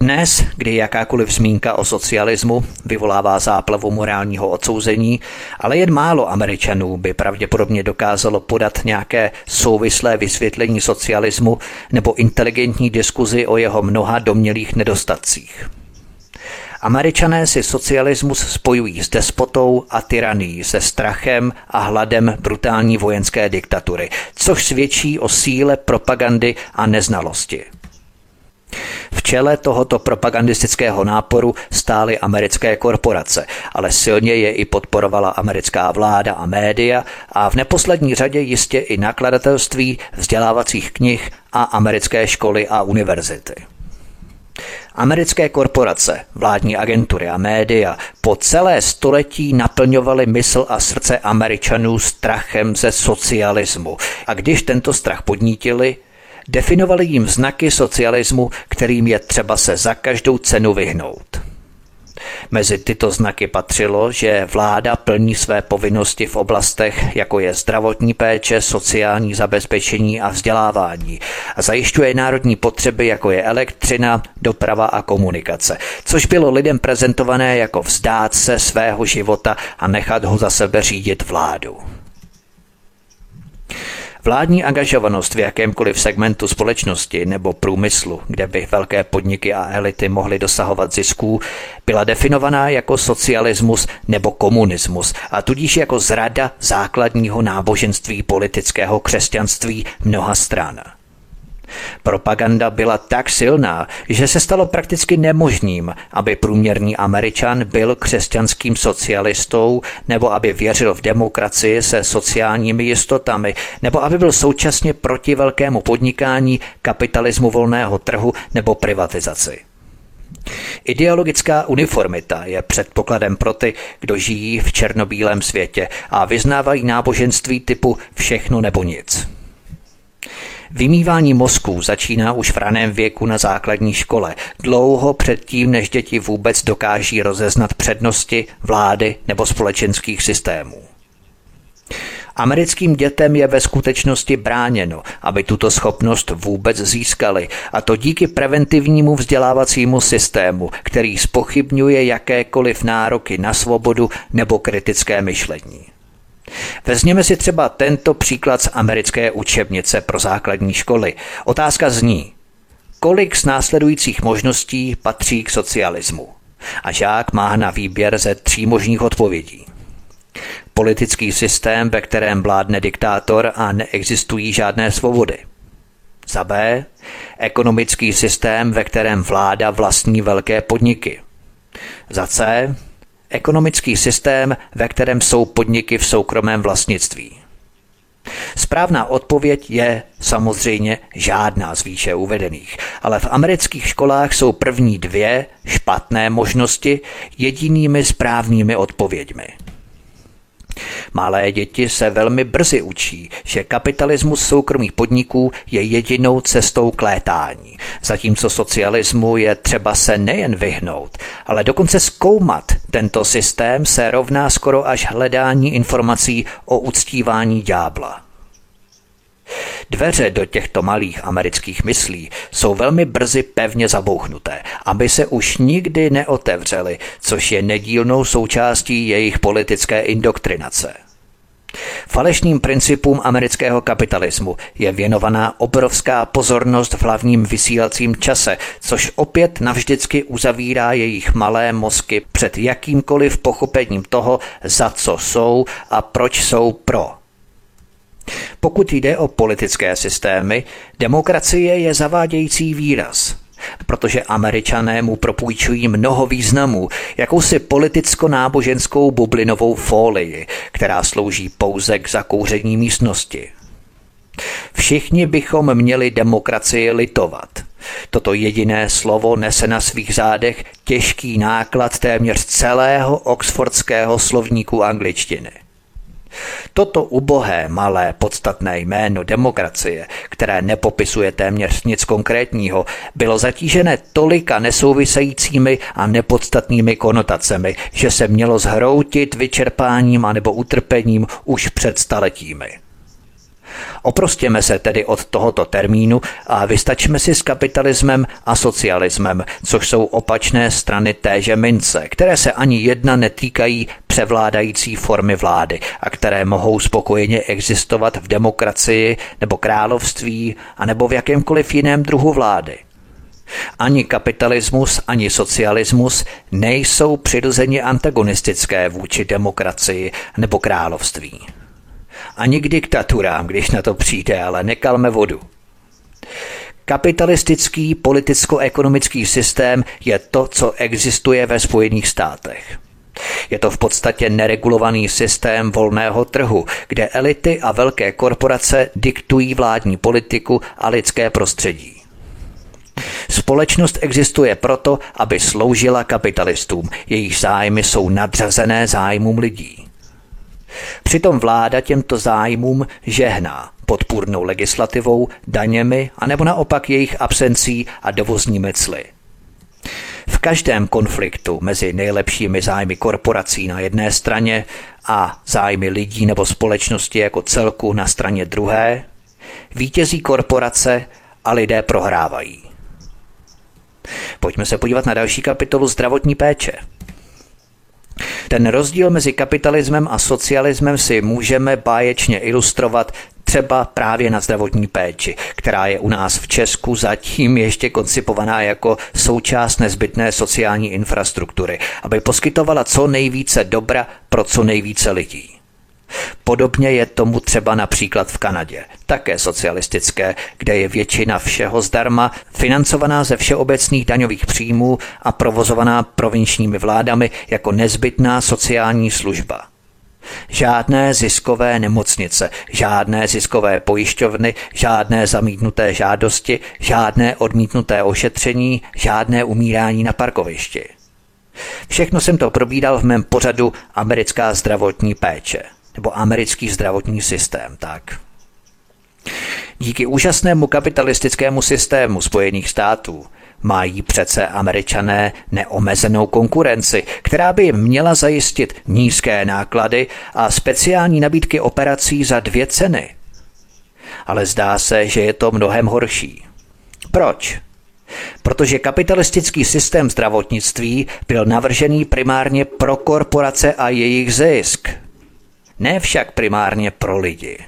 Dnes, kdy jakákoliv zmínka o socialismu vyvolává záplavu morálního odsouzení, ale jen málo Američanů by pravděpodobně dokázalo podat nějaké souvislé vysvětlení socialismu nebo inteligentní diskuzi o jeho mnoha domělých nedostatcích. Američané si socialismus spojují s despotou a tyranií, se strachem a hladem brutální vojenské diktatury, což svědčí o síle propagandy a neznalosti. V čele tohoto propagandistického náporu stály americké korporace, ale silně je i podporovala americká vláda a média a v neposlední řadě jistě i nakladatelství vzdělávacích knih a americké školy a univerzity. Americké korporace, vládní agentury a média po celé století naplňovaly mysl a srdce Američanů strachem ze socialismu. A když tento strach podnítili, definovali jim znaky socialismu, kterým je třeba se za každou cenu vyhnout. Mezi tyto znaky patřilo, že vláda plní své povinnosti v oblastech, jako je zdravotní péče, sociální zabezpečení a vzdělávání a zajišťuje národní potřeby, jako je elektřina, doprava a komunikace, což bylo lidem prezentované jako vzdát se svého života a nechat ho za sebe řídit vládu. Vládní angažovanost v jakémkoliv segmentu společnosti nebo průmyslu, kde by velké podniky a elity mohly dosahovat zisků, byla definovaná jako socialismus nebo komunismus a tudíž jako zrada základního náboženství politického křesťanství mnoha stran. Propaganda byla tak silná, že se stalo prakticky nemožným, aby průměrný Američan byl křesťanským socialistou, nebo aby věřil v demokracii se sociálními jistotami, nebo aby byl současně proti velkému podnikání, kapitalismu volného trhu nebo privatizaci. Ideologická uniformita je předpokladem pro ty, kdo žijí v černobílém světě a vyznávají náboženství typu všechno nebo nic. Vymývání mozků začíná už v raném věku na základní škole, dlouho předtím, než děti vůbec dokáží rozeznat přednosti vlády nebo společenských systémů. Americkým dětem je ve skutečnosti bráněno, aby tuto schopnost vůbec získali, a to díky preventivnímu vzdělávacímu systému, který spochybňuje jakékoliv nároky na svobodu nebo kritické myšlení. Vezměme si třeba tento příklad z americké učebnice pro základní školy. Otázka zní, kolik z následujících možností patří k socialismu? A žák má na výběr ze tří možných odpovědí. Politický systém, ve kterém vládne diktátor a neexistují žádné svobody. Za B. Ekonomický systém, ve kterém vláda vlastní velké podniky. Za C ekonomický systém, ve kterém jsou podniky v soukromém vlastnictví. Správná odpověď je samozřejmě žádná z výše uvedených, ale v amerických školách jsou první dvě špatné možnosti jedinými správnými odpověďmi. Malé děti se velmi brzy učí, že kapitalismus soukromých podniků je jedinou cestou k létání, zatímco socialismu je třeba se nejen vyhnout, ale dokonce zkoumat. Tento systém se rovná skoro až hledání informací o uctívání ďábla. Dveře do těchto malých amerických myslí jsou velmi brzy pevně zabouchnuté, aby se už nikdy neotevřely, což je nedílnou součástí jejich politické indoktrinace. Falešným principům amerického kapitalismu je věnovaná obrovská pozornost v hlavním vysílacím čase, což opět navždycky uzavírá jejich malé mozky před jakýmkoliv pochopením toho, za co jsou a proč jsou pro. Pokud jde o politické systémy, demokracie je zavádějící výraz – protože američané mu propůjčují mnoho významů, jakousi politicko-náboženskou bublinovou folii, která slouží pouze k zakouření místnosti. Všichni bychom měli demokracii litovat. Toto jediné slovo nese na svých zádech těžký náklad téměř celého oxfordského slovníku angličtiny. Toto ubohé, malé, podstatné jméno demokracie, které nepopisuje téměř nic konkrétního, bylo zatížené tolika nesouvisejícími a nepodstatnými konotacemi, že se mělo zhroutit vyčerpáním anebo utrpením už před staletími. Oprostěme se tedy od tohoto termínu a vystačme si s kapitalismem a socialismem, což jsou opačné strany téže mince, které se ani jedna netýkají převládající formy vlády a které mohou spokojeně existovat v demokracii nebo království a nebo v jakémkoliv jiném druhu vlády. Ani kapitalismus, ani socialismus nejsou přirozeně antagonistické vůči demokracii nebo království ani k diktaturám, když na to přijde, ale nekalme vodu. Kapitalistický politicko-ekonomický systém je to, co existuje ve Spojených státech. Je to v podstatě neregulovaný systém volného trhu, kde elity a velké korporace diktují vládní politiku a lidské prostředí. Společnost existuje proto, aby sloužila kapitalistům, jejich zájmy jsou nadřazené zájmům lidí. Přitom vláda těmto zájmům žehná podpůrnou legislativou, daněmi anebo naopak jejich absencí a dovozními cly. V každém konfliktu mezi nejlepšími zájmy korporací na jedné straně a zájmy lidí nebo společnosti jako celku na straně druhé vítězí korporace a lidé prohrávají. Pojďme se podívat na další kapitolu zdravotní péče. Ten rozdíl mezi kapitalismem a socialismem si můžeme báječně ilustrovat třeba právě na zdravotní péči, která je u nás v Česku zatím ještě koncipovaná jako součást nezbytné sociální infrastruktury, aby poskytovala co nejvíce dobra pro co nejvíce lidí. Podobně je tomu třeba například v Kanadě, také socialistické, kde je většina všeho zdarma, financovaná ze všeobecných daňových příjmů a provozovaná provinčními vládami jako nezbytná sociální služba. Žádné ziskové nemocnice, žádné ziskové pojišťovny, žádné zamítnuté žádosti, žádné odmítnuté ošetření, žádné umírání na parkovišti. Všechno jsem to probídal v mém pořadu Americká zdravotní péče nebo americký zdravotní systém, tak. Díky úžasnému kapitalistickému systému Spojených států mají přece američané neomezenou konkurenci, která by jim měla zajistit nízké náklady a speciální nabídky operací za dvě ceny. Ale zdá se, že je to mnohem horší. Proč? Protože kapitalistický systém zdravotnictví byl navržený primárně pro korporace a jejich zisk – ne však primárně pro lidi.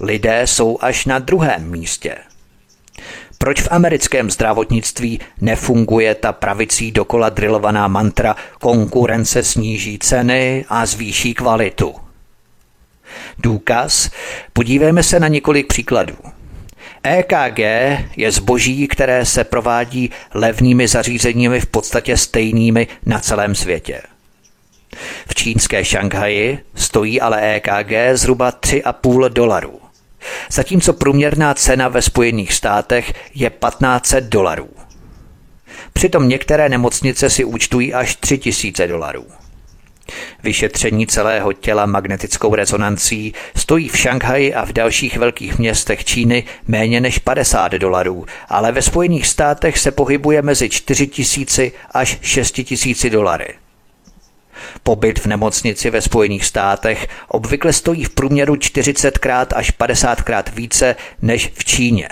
Lidé jsou až na druhém místě. Proč v americkém zdravotnictví nefunguje ta pravicí dokola drilovaná mantra konkurence sníží ceny a zvýší kvalitu? Důkaz? Podívejme se na několik příkladů. EKG je zboží, které se provádí levnými zařízeními v podstatě stejnými na celém světě. V čínské Šanghaji stojí ale EKG zhruba 3,5 dolarů, zatímco průměrná cena ve Spojených státech je 1500 dolarů. Přitom některé nemocnice si účtují až 3000 dolarů. Vyšetření celého těla magnetickou rezonancí stojí v Šanghaji a v dalších velkých městech Číny méně než 50 dolarů, ale ve Spojených státech se pohybuje mezi 4000 až 6000 dolary. Pobyt v nemocnici ve Spojených státech obvykle stojí v průměru 40krát až 50krát více než v Číně.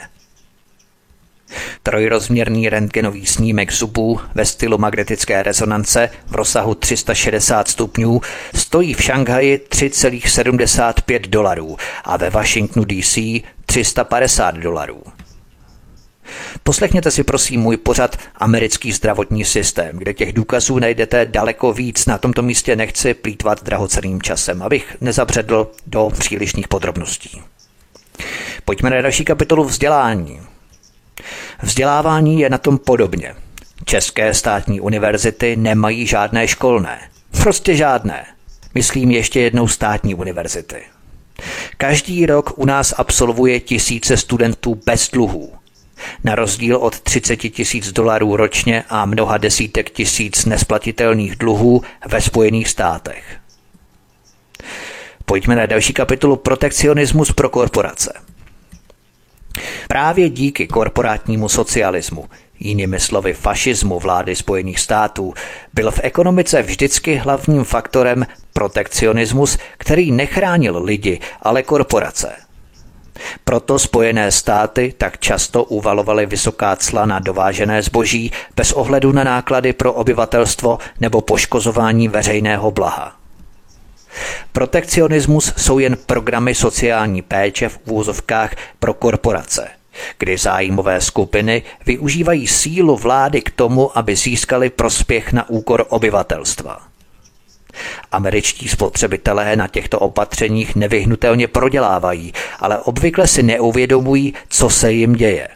trojrozměrný rentgenový snímek zubů ve stylu magnetické rezonance v rozsahu 360 stupňů stojí v Šanghaji 3,75 dolarů a ve Washingtonu DC 350 dolarů. Poslechněte si prosím můj pořad Americký zdravotní systém, kde těch důkazů najdete daleko víc. Na tomto místě nechci plítvat drahoceným časem, abych nezabředl do přílišných podrobností. Pojďme na další kapitolu vzdělání. Vzdělávání je na tom podobně. České státní univerzity nemají žádné školné. Prostě žádné. Myslím ještě jednou státní univerzity. Každý rok u nás absolvuje tisíce studentů bez dluhů. Na rozdíl od 30 tisíc dolarů ročně a mnoha desítek tisíc nesplatitelných dluhů ve Spojených státech. Pojďme na další kapitolu Protekcionismus pro korporace. Právě díky korporátnímu socialismu, jinými slovy fašismu vlády Spojených států, byl v ekonomice vždycky hlavním faktorem protekcionismus, který nechránil lidi, ale korporace. Proto Spojené státy tak často uvalovaly vysoká cla na dovážené zboží bez ohledu na náklady pro obyvatelstvo nebo poškozování veřejného blaha. Protekcionismus jsou jen programy sociální péče v úvozovkách pro korporace, kdy zájmové skupiny využívají sílu vlády k tomu, aby získali prospěch na úkor obyvatelstva. Američtí spotřebitelé na těchto opatřeních nevyhnutelně prodělávají, ale obvykle si neuvědomují, co se jim děje.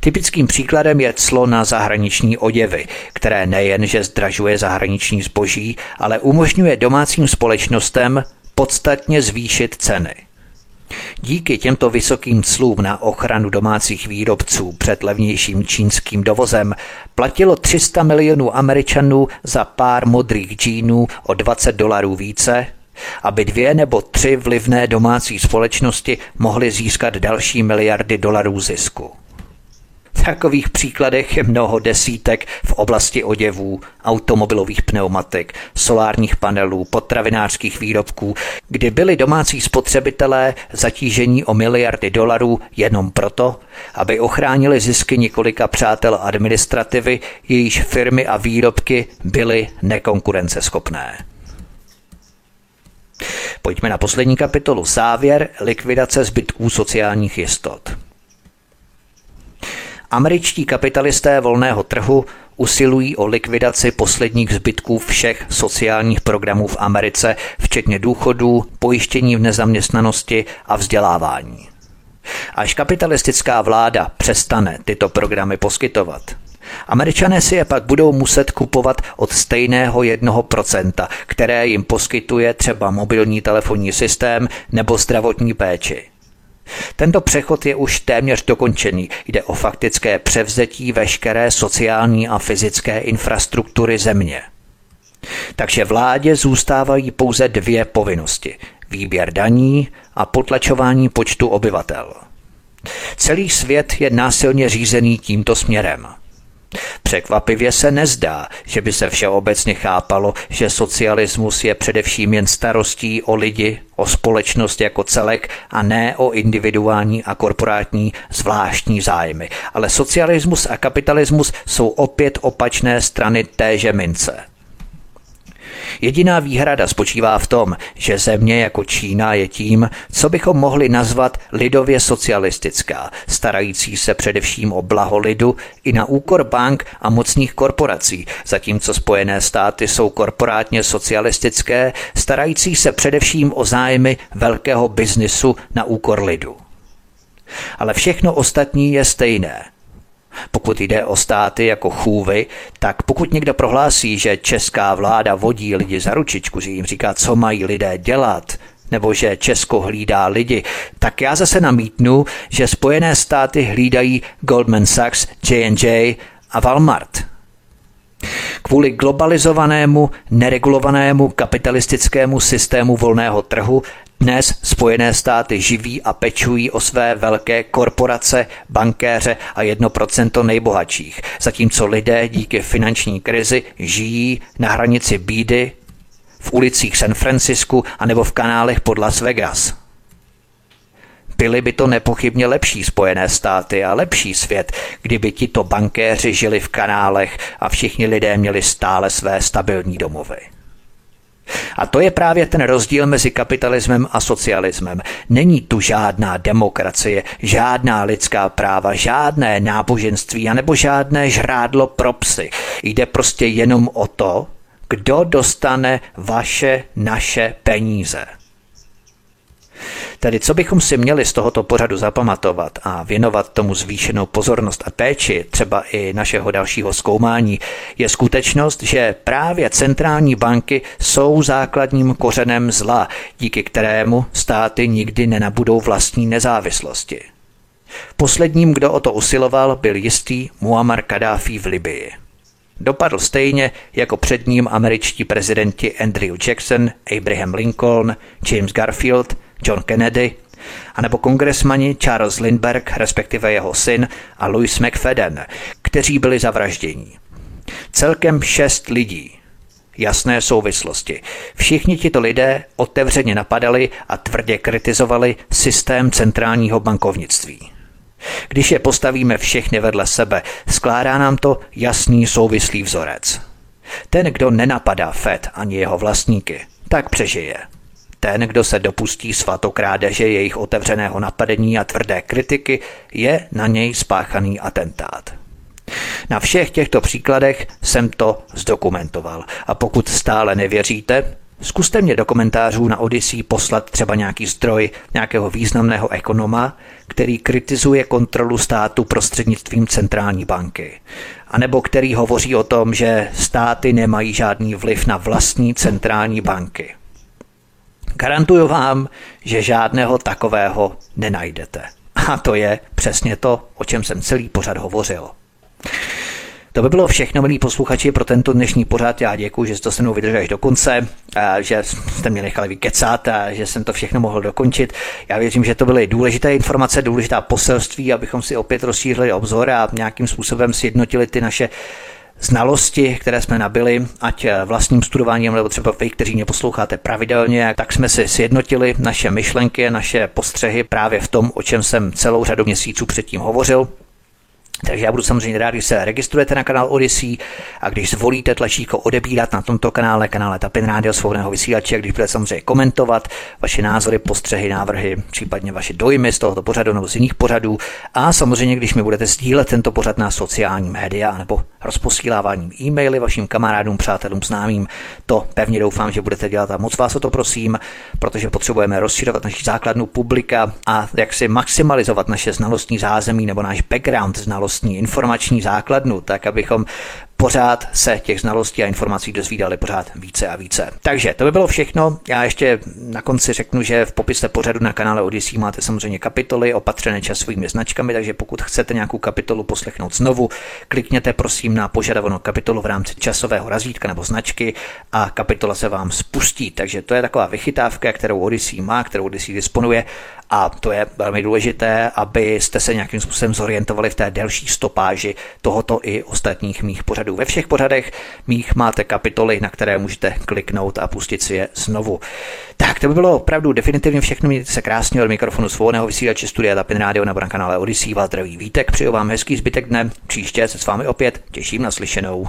Typickým příkladem je clo na zahraniční oděvy, které nejenže zdražuje zahraniční zboží, ale umožňuje domácím společnostem podstatně zvýšit ceny. Díky těmto vysokým clům na ochranu domácích výrobců před levnějším čínským dovozem platilo 300 milionů Američanů za pár modrých džínů o 20 dolarů více, aby dvě nebo tři vlivné domácí společnosti mohly získat další miliardy dolarů zisku. Takových příkladech je mnoho desítek v oblasti oděvů, automobilových pneumatik, solárních panelů, potravinářských výrobků, kdy byli domácí spotřebitelé zatížení o miliardy dolarů jenom proto, aby ochránili zisky několika přátel administrativy, jejíž firmy a výrobky byly nekonkurenceschopné. Pojďme na poslední kapitolu. Závěr likvidace zbytků sociálních jistot. Američtí kapitalisté volného trhu usilují o likvidaci posledních zbytků všech sociálních programů v Americe, včetně důchodů, pojištění v nezaměstnanosti a vzdělávání. Až kapitalistická vláda přestane tyto programy poskytovat, Američané si je pak budou muset kupovat od stejného jednoho procenta, které jim poskytuje třeba mobilní telefonní systém nebo zdravotní péči. Tento přechod je už téměř dokončený. Jde o faktické převzetí veškeré sociální a fyzické infrastruktury země. Takže vládě zůstávají pouze dvě povinnosti. Výběr daní a potlačování počtu obyvatel. Celý svět je násilně řízený tímto směrem – Překvapivě se nezdá, že by se všeobecně chápalo, že socialismus je především jen starostí o lidi, o společnost jako celek a ne o individuální a korporátní zvláštní zájmy. Ale socialismus a kapitalismus jsou opět opačné strany téže mince. Jediná výhrada spočívá v tom, že země jako Čína je tím, co bychom mohli nazvat lidově socialistická, starající se především o blaho lidu i na úkor bank a mocných korporací, zatímco Spojené státy jsou korporátně socialistické, starající se především o zájmy velkého biznisu na úkor lidu. Ale všechno ostatní je stejné. Pokud jde o státy jako chůvy, tak pokud někdo prohlásí, že česká vláda vodí lidi za ručičku, že jim říká, co mají lidé dělat, nebo že Česko hlídá lidi, tak já zase namítnu, že Spojené státy hlídají Goldman Sachs, J&J a Walmart. Kvůli globalizovanému, neregulovanému kapitalistickému systému volného trhu dnes Spojené státy živí a pečují o své velké korporace, bankéře a 1% nejbohatších, zatímco lidé díky finanční krizi žijí na hranici bídy v ulicích San Francisku anebo v kanálech pod Las Vegas. byly by to nepochybně lepší Spojené státy a lepší svět, kdyby tito bankéři žili v kanálech a všichni lidé měli stále své stabilní domovy. A to je právě ten rozdíl mezi kapitalismem a socialismem. Není tu žádná demokracie, žádná lidská práva, žádné náboženství anebo žádné žrádlo pro psy. Jde prostě jenom o to, kdo dostane vaše, naše peníze. Tedy co bychom si měli z tohoto pořadu zapamatovat a věnovat tomu zvýšenou pozornost a péči, třeba i našeho dalšího zkoumání, je skutečnost, že právě centrální banky jsou základním kořenem zla, díky kterému státy nikdy nenabudou vlastní nezávislosti. Posledním, kdo o to usiloval, byl jistý Muammar Kadáfi v Libii. Dopadl stejně jako před ním američtí prezidenti Andrew Jackson, Abraham Lincoln, James Garfield John Kennedy, anebo kongresmani Charles Lindbergh, respektive jeho syn, a Louis McFadden, kteří byli zavražděni. Celkem šest lidí. Jasné souvislosti. Všichni tito lidé otevřeně napadali a tvrdě kritizovali systém centrálního bankovnictví. Když je postavíme všechny vedle sebe, skládá nám to jasný souvislý vzorec. Ten, kdo nenapadá Fed ani jeho vlastníky, tak přežije. Ten, kdo se dopustí svatokrádeže jejich otevřeného napadení a tvrdé kritiky, je na něj spáchaný atentát. Na všech těchto příkladech jsem to zdokumentoval. A pokud stále nevěříte, zkuste mě do komentářů na Odyssey poslat třeba nějaký zdroj nějakého významného ekonoma, který kritizuje kontrolu státu prostřednictvím centrální banky. A nebo který hovoří o tom, že státy nemají žádný vliv na vlastní centrální banky. Garantuju vám, že žádného takového nenajdete. A to je přesně to, o čem jsem celý pořad hovořil. To by bylo všechno, milí posluchači, pro tento dnešní pořad. Já děkuji, že jste se mnou vydrželi až do konce, že jste mě nechali vykecat a že jsem to všechno mohl dokončit. Já věřím, že to byly důležité informace, důležitá poselství, abychom si opět rozšířili obzor a nějakým způsobem sjednotili ty naše znalosti, které jsme nabili, ať vlastním studováním, nebo třeba vy, kteří mě posloucháte pravidelně, tak jsme si sjednotili naše myšlenky, naše postřehy právě v tom, o čem jsem celou řadu měsíců předtím hovořil. Takže já budu samozřejmě rád, když se registrujete na kanál Odyssey a když zvolíte tlačítko odebírat na tomto kanále, kanále Tapin Radio svobodného vysílače, když budete samozřejmě komentovat vaše názory, postřehy, návrhy, případně vaše dojmy z tohoto pořadu nebo z jiných pořadů. A samozřejmě, když mi budete sdílet tento pořad na sociální média nebo rozposíláváním e-maily vašim kamarádům, přátelům, známým, to pevně doufám, že budete dělat a moc vás o to prosím, protože potřebujeme rozširovat naši základnu publika a jak si maximalizovat naše znalostní zázemí nebo náš background znalost znalostní informační základnu, tak abychom pořád se těch znalostí a informací dozvídali pořád více a více. Takže to by bylo všechno. Já ještě na konci řeknu, že v popise pořadu na kanále Odyssey máte samozřejmě kapitoly opatřené časovými značkami, takže pokud chcete nějakou kapitolu poslechnout znovu, klikněte prosím na požadovanou kapitolu v rámci časového razítka nebo značky a kapitola se vám spustí. Takže to je taková vychytávka, kterou Odyssey má, kterou Odyssey disponuje a to je velmi důležité, abyste se nějakým způsobem zorientovali v té delší stopáži tohoto i ostatních mých pořadů. Ve všech pořadech mých máte kapitoly, na které můžete kliknout a pustit si je znovu. Tak to by bylo opravdu definitivně všechno. Mějte se krásně od mikrofonu svobodného vysílače Studia Tapin Radio nebo na kanále Odyssey. Vás zdraví Vítek, přeju vám hezký zbytek dne. Příště se s vámi opět těším na slyšenou.